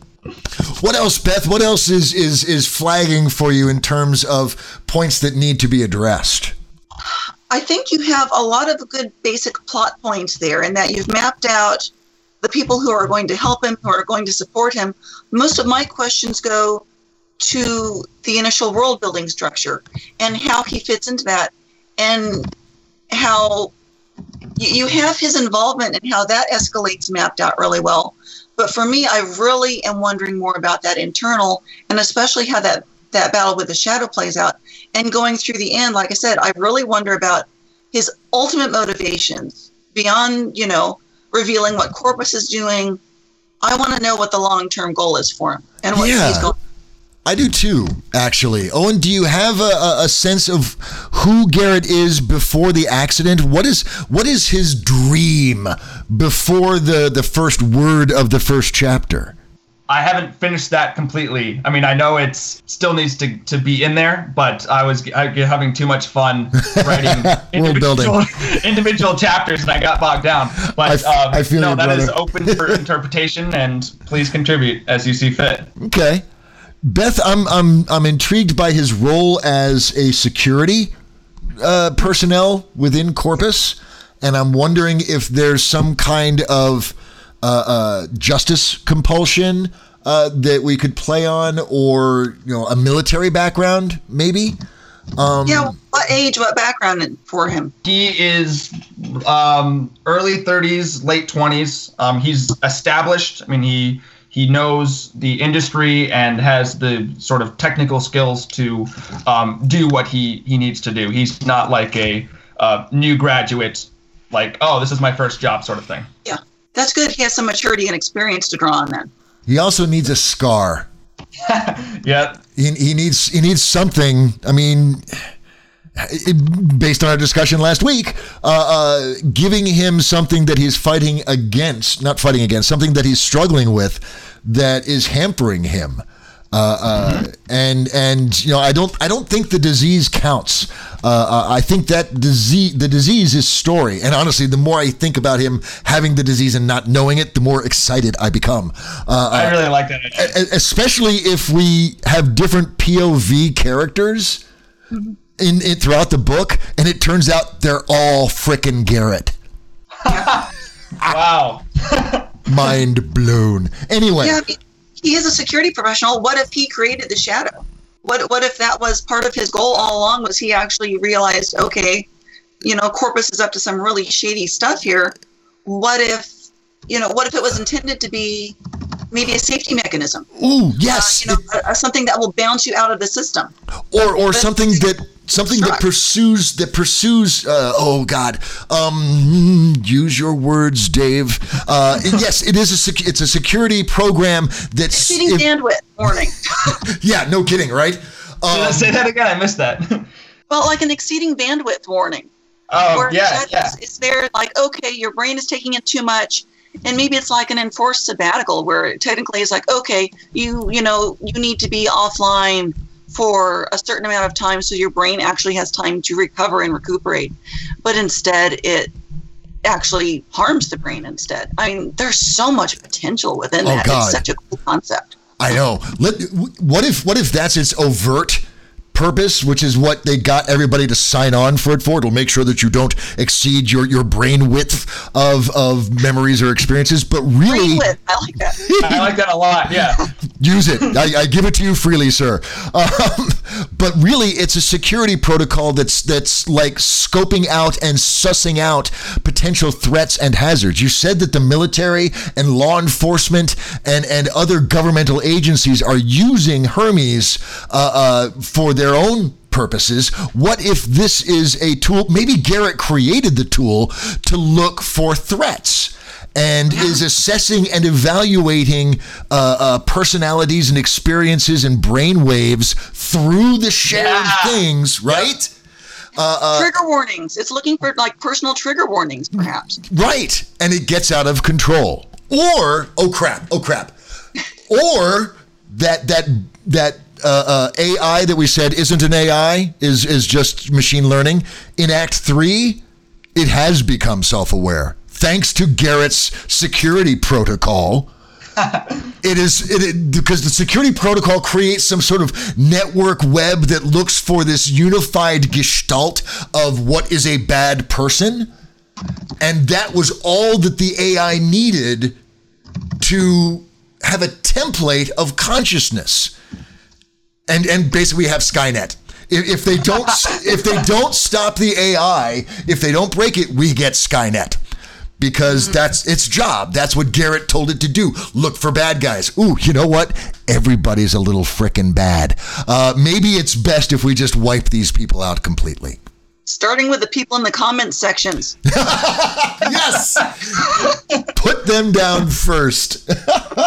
What else, Beth? What else is is is flagging for you in terms of points that need to be addressed? I think you have a lot of good basic plot points there, and that you've mapped out the people who are going to help him, who are going to support him. Most of my questions go to the initial world building structure and how he fits into that, and how you have his involvement and how that escalates mapped out really well. But for me, I really am wondering more about that internal, and especially how that that battle with the shadow plays out. And going through the end, like I said, I really wonder about his ultimate motivations beyond, you know, revealing what Corpus is doing. I want to know what the long term goal is for him and what Yeah. he's going. I do too, actually. Owen, do you have a, a, sense of who Garrett is before the accident? What is what is his dream before the the first word of the first chapter? I haven't finished that completely. I mean, I know it's still needs to, to be in there, but I was I, having too much fun [laughs] writing individual, [laughs] individual chapters, and I got bogged down. But I um, I feel no, that is brother. open for [laughs] interpretation, and please contribute as you see fit. Okay. Beth, I'm I'm I'm intrigued by his role as a security uh, personnel within Corpus, and I'm wondering if there's some kind of uh, uh, justice compulsion, uh, that we could play on, or you know, a military background, maybe. Um, yeah, what age, what background for him? He is um, early 30s, late 20s. Um, he's established. I mean, he he knows the industry and has the sort of technical skills to um, do what he he needs to do. He's not like a uh, new graduate, like oh, this is my first job sort of thing. Yeah, that's good. He has some maturity and experience to draw on. Then he also needs a scar. [laughs] yeah. He, he needs he needs something. I mean, it, based on our discussion last week, uh, uh, giving him something that he's fighting against, not fighting against, something that he's struggling with that is hampering him. Uh, uh, mm-hmm. and and you know I don't I don't think the disease counts. Uh, uh, I think that disease the disease is story. And honestly, the more I think about him having the disease and not knowing it, the more excited I become. Uh, I really like that. idea. Especially if we have different POV characters mm-hmm. In, in throughout the book, and it turns out they're all frickin' Garrett. [laughs] wow. [laughs] Mind blown. Anyway. Yeah, he is a security professional. What if he created the shadow? What what if that was part of his goal all along? Was he actually realized, okay, you know, Corpus is up to some really shady stuff here. What if, you know, what if it was intended to be maybe a safety mechanism? Ooh, yes. Uh, you know, something that will bounce you out of the system. Or or but, something that something that pursues that pursues uh, oh god. Um use your words dave. Uh, yes it is a sec- it's a security program that's exceeding bandwidth. Warning. [laughs] Yeah no kidding right? Um, say that again. I missed that. Well like an exceeding bandwidth warning. Oh yeah, yeah. It's, there like okay your brain is taking in too much and maybe it's like an enforced sabbatical where technically it's like okay you you know you need to be offline for a certain amount of time so your brain actually has time to recover and recuperate. But instead, it actually harms the brain instead. I mean, there's so much potential within oh, that. God. It's such a cool concept. I know. Let, what if what if that's its overt purpose, which is what they got everybody to sign on for it for. It'll make sure that you don't exceed your, your brain width of, of memories or experiences. But really, I like that. [laughs] I like that a lot. Yeah, [laughs] use it. I, I, give it to you freely, sir. [laughs] Um, but really, it's a security protocol that's that's like scoping out and sussing out potential threats and hazards. You said that the military and law enforcement and and other governmental agencies are using Hermes uh, uh, for their their own purposes. What if this is a tool? Maybe Garrett created the tool to look for threats and is assessing and evaluating uh, uh, personalities and experiences and brain waves through the shared yeah. things, right? Yep. Uh, uh, trigger warnings. It's looking for like personal trigger warnings, perhaps. Right, and it gets out of control. Or oh crap, oh crap, or that that that uh, uh, AI that we said isn't an AI is is just machine learning. In Act Three, it has become self-aware thanks to Garrett's security protocol. [laughs] it is it, it, because the security protocol creates some sort of network web that looks for this unified gestalt of what is a bad person and that was all that the AI needed to have a template of consciousness and and basically we have Skynet. If, if they don't [laughs] if they don't stop the AI, if they don't break it, we get Skynet because mm-hmm. that's its job. That's what Garrett told it to do. Look for bad guys. Ooh, you know what? Everybody's a little frickin' bad. Uh, maybe it's best if we just wipe these people out completely. Starting with the people in the comment sections. [laughs] yes. Put them down first. [laughs]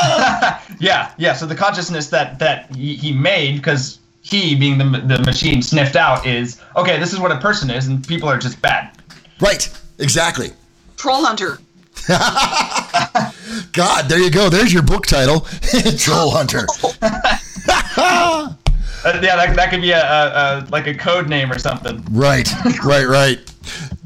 yeah, yeah. So the consciousness that that he, he made, because he, being the the machine, sniffed out is okay. This is what a person is, and people are just bad. Right. Exactly. Troll hunter. [laughs] God, there you go. There's your book title, Troll Hunter. Uh, yeah, that, that could be a, a, a, like a code name or something. Right, [laughs] right, right.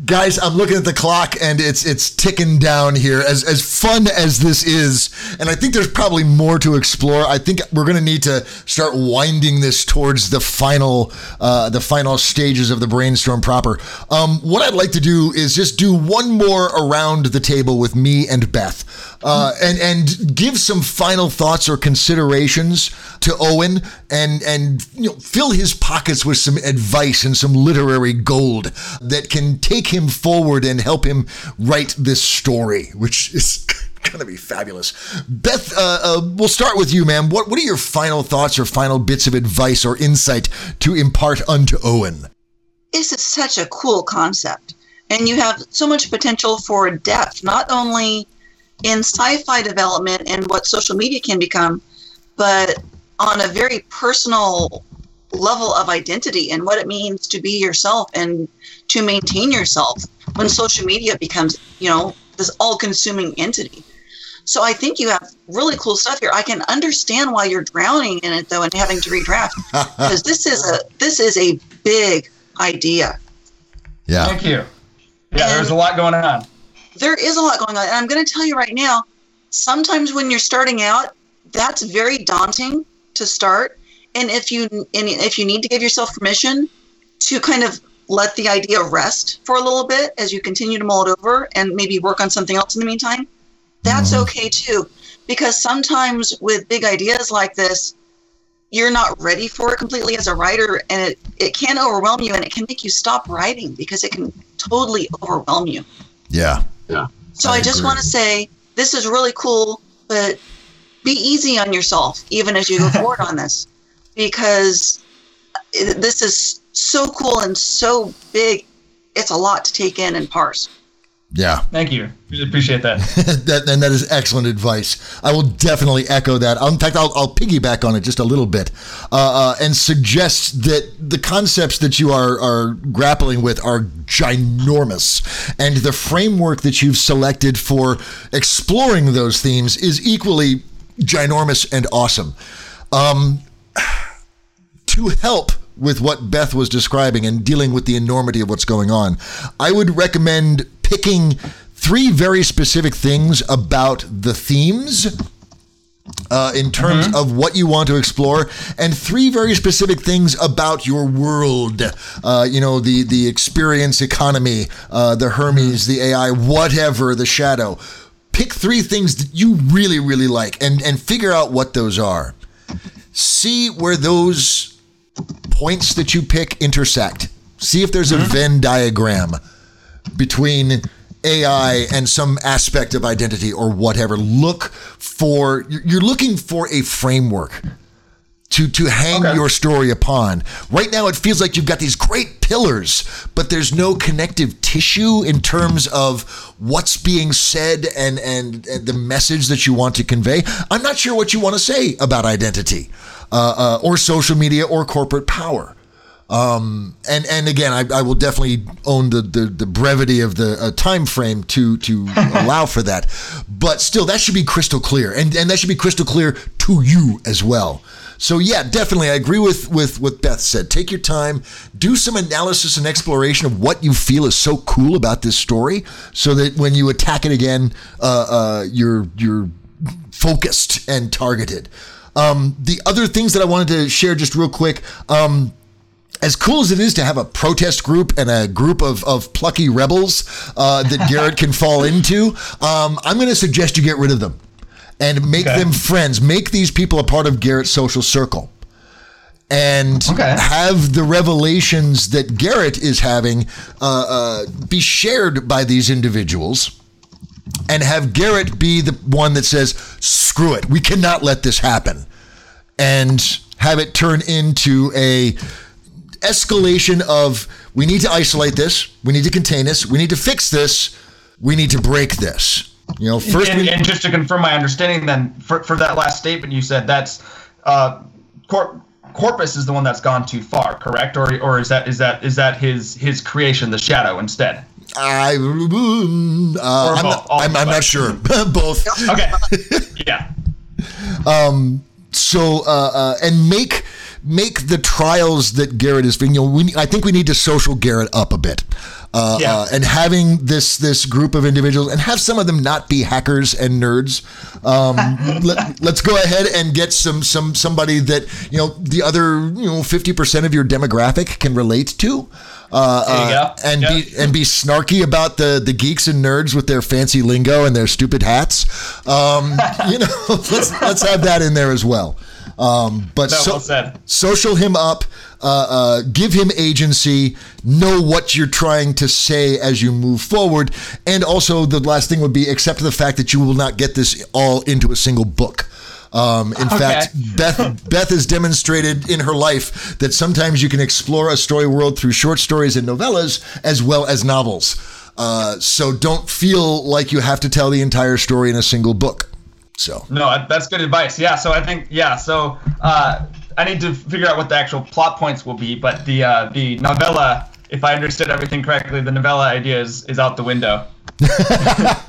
Guys, I'm looking at the clock and it's it's ticking down here. As as fun as this is, and I think there's probably more to explore. I think we're going to need to start winding this towards the final, uh, the final stages of the brainstorm proper. Um, what I'd like to do is just do one more around the table with me and Beth, uh, and and give some final thoughts or considerations to Owen, and and you know fill his pockets with some advice and some literary gold that can take him forward and help him write this story, which is [laughs] going to be fabulous. Beth, uh, uh, we'll start with you, ma'am. What what are your final thoughts or final bits of advice or insight to impart unto Owen? This is such a cool concept, and you have so much potential for depth, not only in sci-fi development and what social media can become, but on a very personal level of identity and what it means to be yourself and to maintain yourself when social media becomes, you know, this all-consuming entity. So I think you have really cool stuff here. I can understand why you're drowning in it though and having to redraft [laughs] because this is a this is a big idea. Yeah. Thank you. Yeah, there's a lot going on. There is a lot going on, and I'm going to tell you right now. Sometimes when you're starting out, that's very daunting to start, and if you and if you need to give yourself permission to kind of let the idea rest for a little bit as you continue to mull it over and maybe work on something else in the meantime, that's mm-hmm. okay too. Because sometimes with big ideas like this, you're not ready for it completely as a writer, and it, it can overwhelm you and it can make you stop writing because it can totally overwhelm you. Yeah. So I I, just want to say this is really cool, but be easy on yourself even as you go [laughs] forward on this because this is so cool and so big. It's a lot to take in and parse. Yeah. Thank you. Really appreciate that. [laughs] that, and that is excellent advice. I will definitely echo that. In fact, I'll, I'll piggyback on it just a little bit uh, uh, and suggest that the concepts that you are, are grappling with are ginormous. And the framework that you've selected for exploring those themes is equally ginormous and awesome. Um, [sighs] to help with what Beth was describing and dealing with the enormity of what's going on, I would recommend picking three very specific things about the themes. Uh, in terms of what you want to explore, and three very specific things about your world. Uh, you know, the the experience economy, uh, the Hermes, the AI, whatever, the shadow. Pick three things that you really, really like, and and figure out what those are. See where those points that you pick intersect. See if there's a mm-hmm. Venn diagram between AI and some aspect of identity or whatever. Look for you're you're looking for a framework to to hang Okay. your story upon. Right now it feels like you've got these great pillars, but there's no connective tissue in terms of what's being said and and, and the message that you want to convey. I'm not sure what you want to say about identity. Uh, uh, or social media or corporate power and and again, I, I will definitely own the, the, the brevity of the uh, time frame to to [laughs] allow for that. But still, that should be crystal clear, and and that should be crystal clear to you as well. So yeah, definitely, I agree with with what Beth said. Take your time, do some analysis and exploration of what you feel is so cool about this story, so that when you attack it again, uh, uh, you're you're focused and targeted. Um, the other things that I wanted to share just real quick. Um, as cool as it is to have a protest group and a group of, of plucky rebels uh, that Garrett can fall [laughs] into, um, I'm going to suggest you get rid of them and make Okay. them friends. Make these people a part of Garrett's social circle. And Okay. have the revelations that Garrett is having uh, uh, be shared by these individuals and have Garrett be the one that says, screw it, we cannot let this happen. And have it turn into a escalation of we need to isolate this, we need to contain this, we need to fix this, we need to break this. You know, first and, we and just to confirm my understanding, then for, for that last statement you said, that's uh, Cor- Corpus is the one that's gone too far, correct? Or or is that is that is that his his creation, the Shadow, instead? I, uh, I'm, not, I'm, I'm not sure. [laughs] both. Okay. [laughs] yeah. Um. so uh, uh, and make make the trials that Garrett is. You know, we, I think we need to social Garrett up a bit. Uh, Yeah. uh, and having this this group of individuals and have some of them not be hackers and nerds. Um, [laughs] let, us go ahead and get some some somebody that you know the other you know fifty percent of your demographic can relate to. Uh, uh, and Yeah. be and be snarky about the the geeks and nerds with their fancy lingo and their stupid hats. Um, [laughs] you know, [laughs] let's let's have that in there as well. Um, but so, well social him up, uh, uh, give him agency, know what you're trying to say as you move forward, and also the last thing would be accept the fact that you will not get this all into a single book. Um, in Okay. fact, Beth Beth has demonstrated in her life that sometimes you can explore a story world through short stories and novellas as well as novels. Uh, so don't feel like you have to tell the entire story in a single book. So No, that's good advice. Yeah, so I think yeah, so uh, I need to figure out what the actual plot points will be, but the uh, the novella, if I understood everything correctly, the novella idea is, is out the window. [laughs]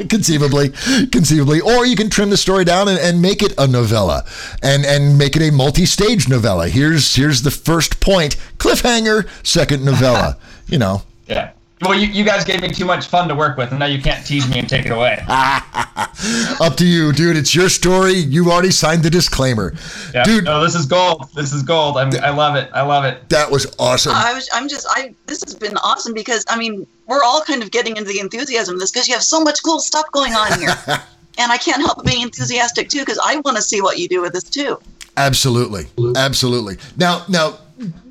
conceivably, conceivably, or you can trim the story down and, and make it a novella, and and make it a multi-stage novella. Here's here's the first point, cliffhanger, second novella. [laughs] you know, Yeah. Well, you, you guys gave me too much fun to work with, and now you can't tease me and take it away. [laughs] up to you, dude. It's your story. You already signed the disclaimer, Yeah. dude. No, this is gold. This is gold. I'm, I love it. I love it. That was awesome. I was, I'm just, I, this has been awesome because, I mean, we're all kind of getting into the enthusiasm of this because you have so much cool stuff going on here. [laughs] and I can't help but being enthusiastic too because I want to see what you do with this too. Absolutely, absolutely. Now, now,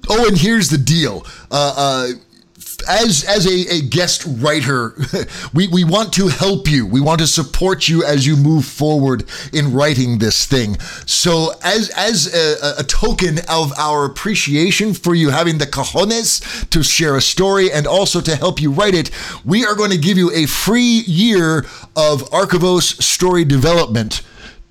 oh, and here's the deal. Uh, uh, as as a, a guest writer, [laughs] we, we want to help you. We want to support you as you move forward in writing this thing. So, as as a, a token of our appreciation for you having the cojones to share a story and also to help you write it, we are going to give you a free year of Archivos story development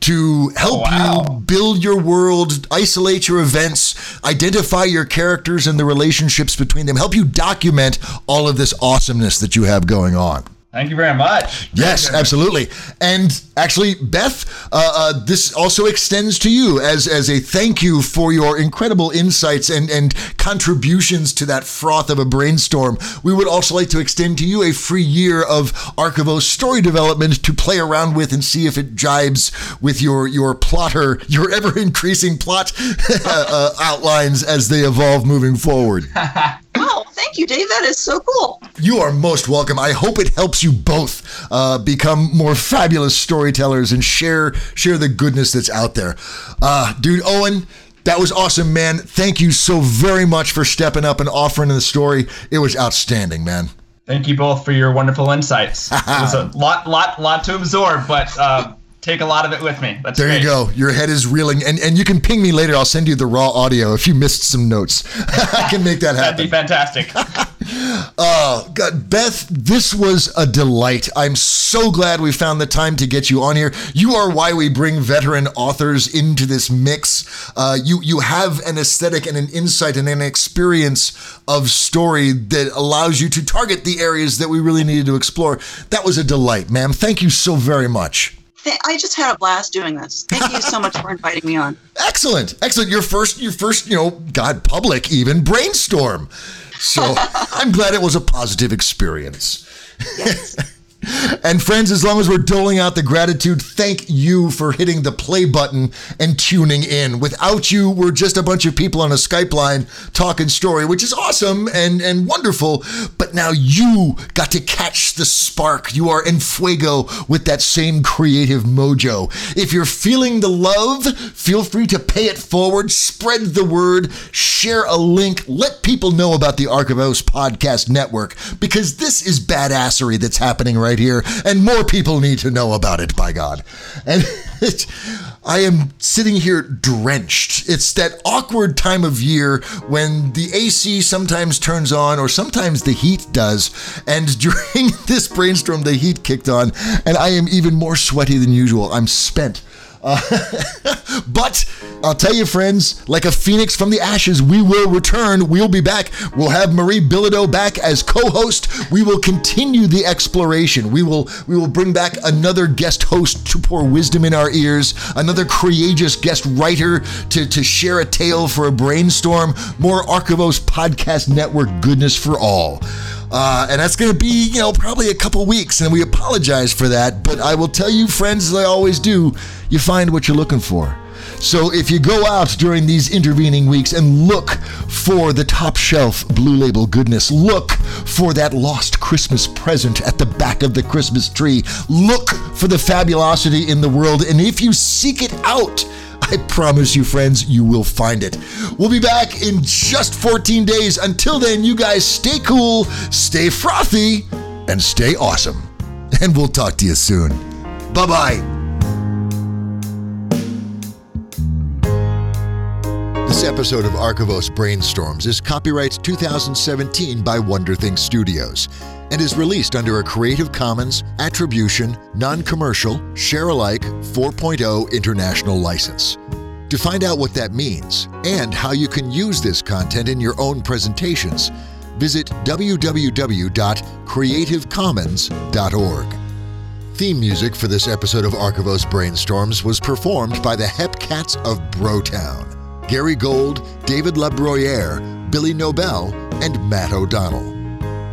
to help Oh, wow. you build your world, isolate your events, identify your characters and the relationships between them, help you document all of this awesomeness that you have going on. Thank you very much. Yes, absolutely. And actually, Beth, uh, uh, this also extends to you as as a thank you for your incredible insights and and contributions to that froth of a brainstorm. We would also like to extend to you a free year of Archivos story development to play around with and see if it jibes with your your plotter, your ever increasing plot [laughs] uh, outlines as they evolve moving forward. [laughs] Wow, thank you, Dave. That is so cool. You are most welcome. I hope it helps you both uh, become more fabulous storytellers and share share the goodness that's out there. Uh, dude, Owen, that was awesome, man. Thank you so very much for stepping up and offering the story. It was outstanding, man. Thank you both for your wonderful insights. [laughs] it was a lot, lot, lot to absorb, but uh, take a lot of it with me. That's There great. you go. Your head is reeling, and and you can ping me later. I'll send you the raw audio if you missed some notes. [laughs] I can make that happen. That'd be fantastic. Oh, [laughs] God, Beth, this was a delight. I'm so glad we found the time to get you on here. You are why we bring veteran authors into this mix. Uh, you you have an aesthetic and an insight and an experience of story that allows you to target the areas that we really needed to explore. That was a delight, ma'am. Thank you so very much. Th- I just had a blast doing this. Thank you so much for [laughs] inviting me on. Excellent, excellent. Your first, your first, you know, God, public even brainstorm. So [laughs] I'm glad it was a positive experience. And friends, as long as we're doling out the gratitude, thank you for hitting the play button and tuning in. Without you, we're just a bunch of people on a Skype line talking story, which is awesome and, and wonderful. But now you got to catch the spark. You are in fuego with that same creative mojo. If you're feeling the love, feel free to pay it forward, spread the word, share a link, let people know about the Archivos Podcast Network because this is badassery that's happening right here, and more people need to know about it, by God. And [laughs] I am sitting here drenched. It's that awkward time of year when the AC sometimes turns on or sometimes the heat does. And [laughs] during this brainstorm, the heat kicked on, and I am even more sweaty than usual. I'm spent. [laughs] But I'll tell you, friends, like a phoenix from the ashes, we will return. We'll be back. We'll have Marie Bilodeau back as co-host. We will continue the exploration. We will we will bring back another guest host to pour wisdom in our ears, another courageous guest writer to, to share a tale for a brainstorm, more Archivos Podcast Network goodness for all. Uh, and that's going to be, you know, probably a couple weeks, and we apologize for that. But I will tell you, friends, as I always do, you find what you're looking for. So if you go out during these intervening weeks and look for the top shelf blue label goodness, look for that lost Christmas present at the back of the Christmas tree, look for the fabulosity in the world, and if you seek it out, I promise you, friends, you will find it. We'll be back in just 14 days. Until then, you guys stay cool, stay frothy, and stay awesome. [laughs] And we'll talk to you soon. Bye bye. This episode of Archivos Brainstorms is copyright 2017 by Wonder Thing Studios and is released under a Creative Commons Attribution, Non Commercial, Share Alike 4.0 international license. To find out what that means and how you can use this content in your own presentations, visit www.creativecommons.org. Theme music for this episode of Archivos Brainstorms was performed by the Hepcats of Brotown. Gary Gold, David LaBruyere, Billy Nobel, and Matt O'Donnell.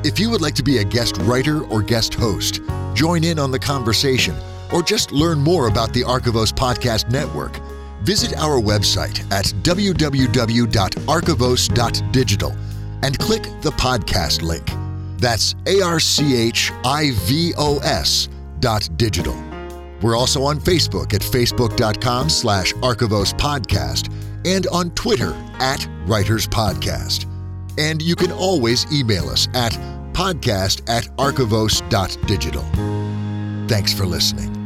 If you would like to be a guest writer or guest host, join in on the conversation, or just learn more about the Archivos Podcast Network, visit our website at www.archivos.digital and click the podcast link. That's A R C H I V O S dot digital. We're also on Facebook at facebook.com slash archivos podcast and on Twitter at Writers Podcast. And you can always email us at podcast at archivos.digital. Thanks for listening.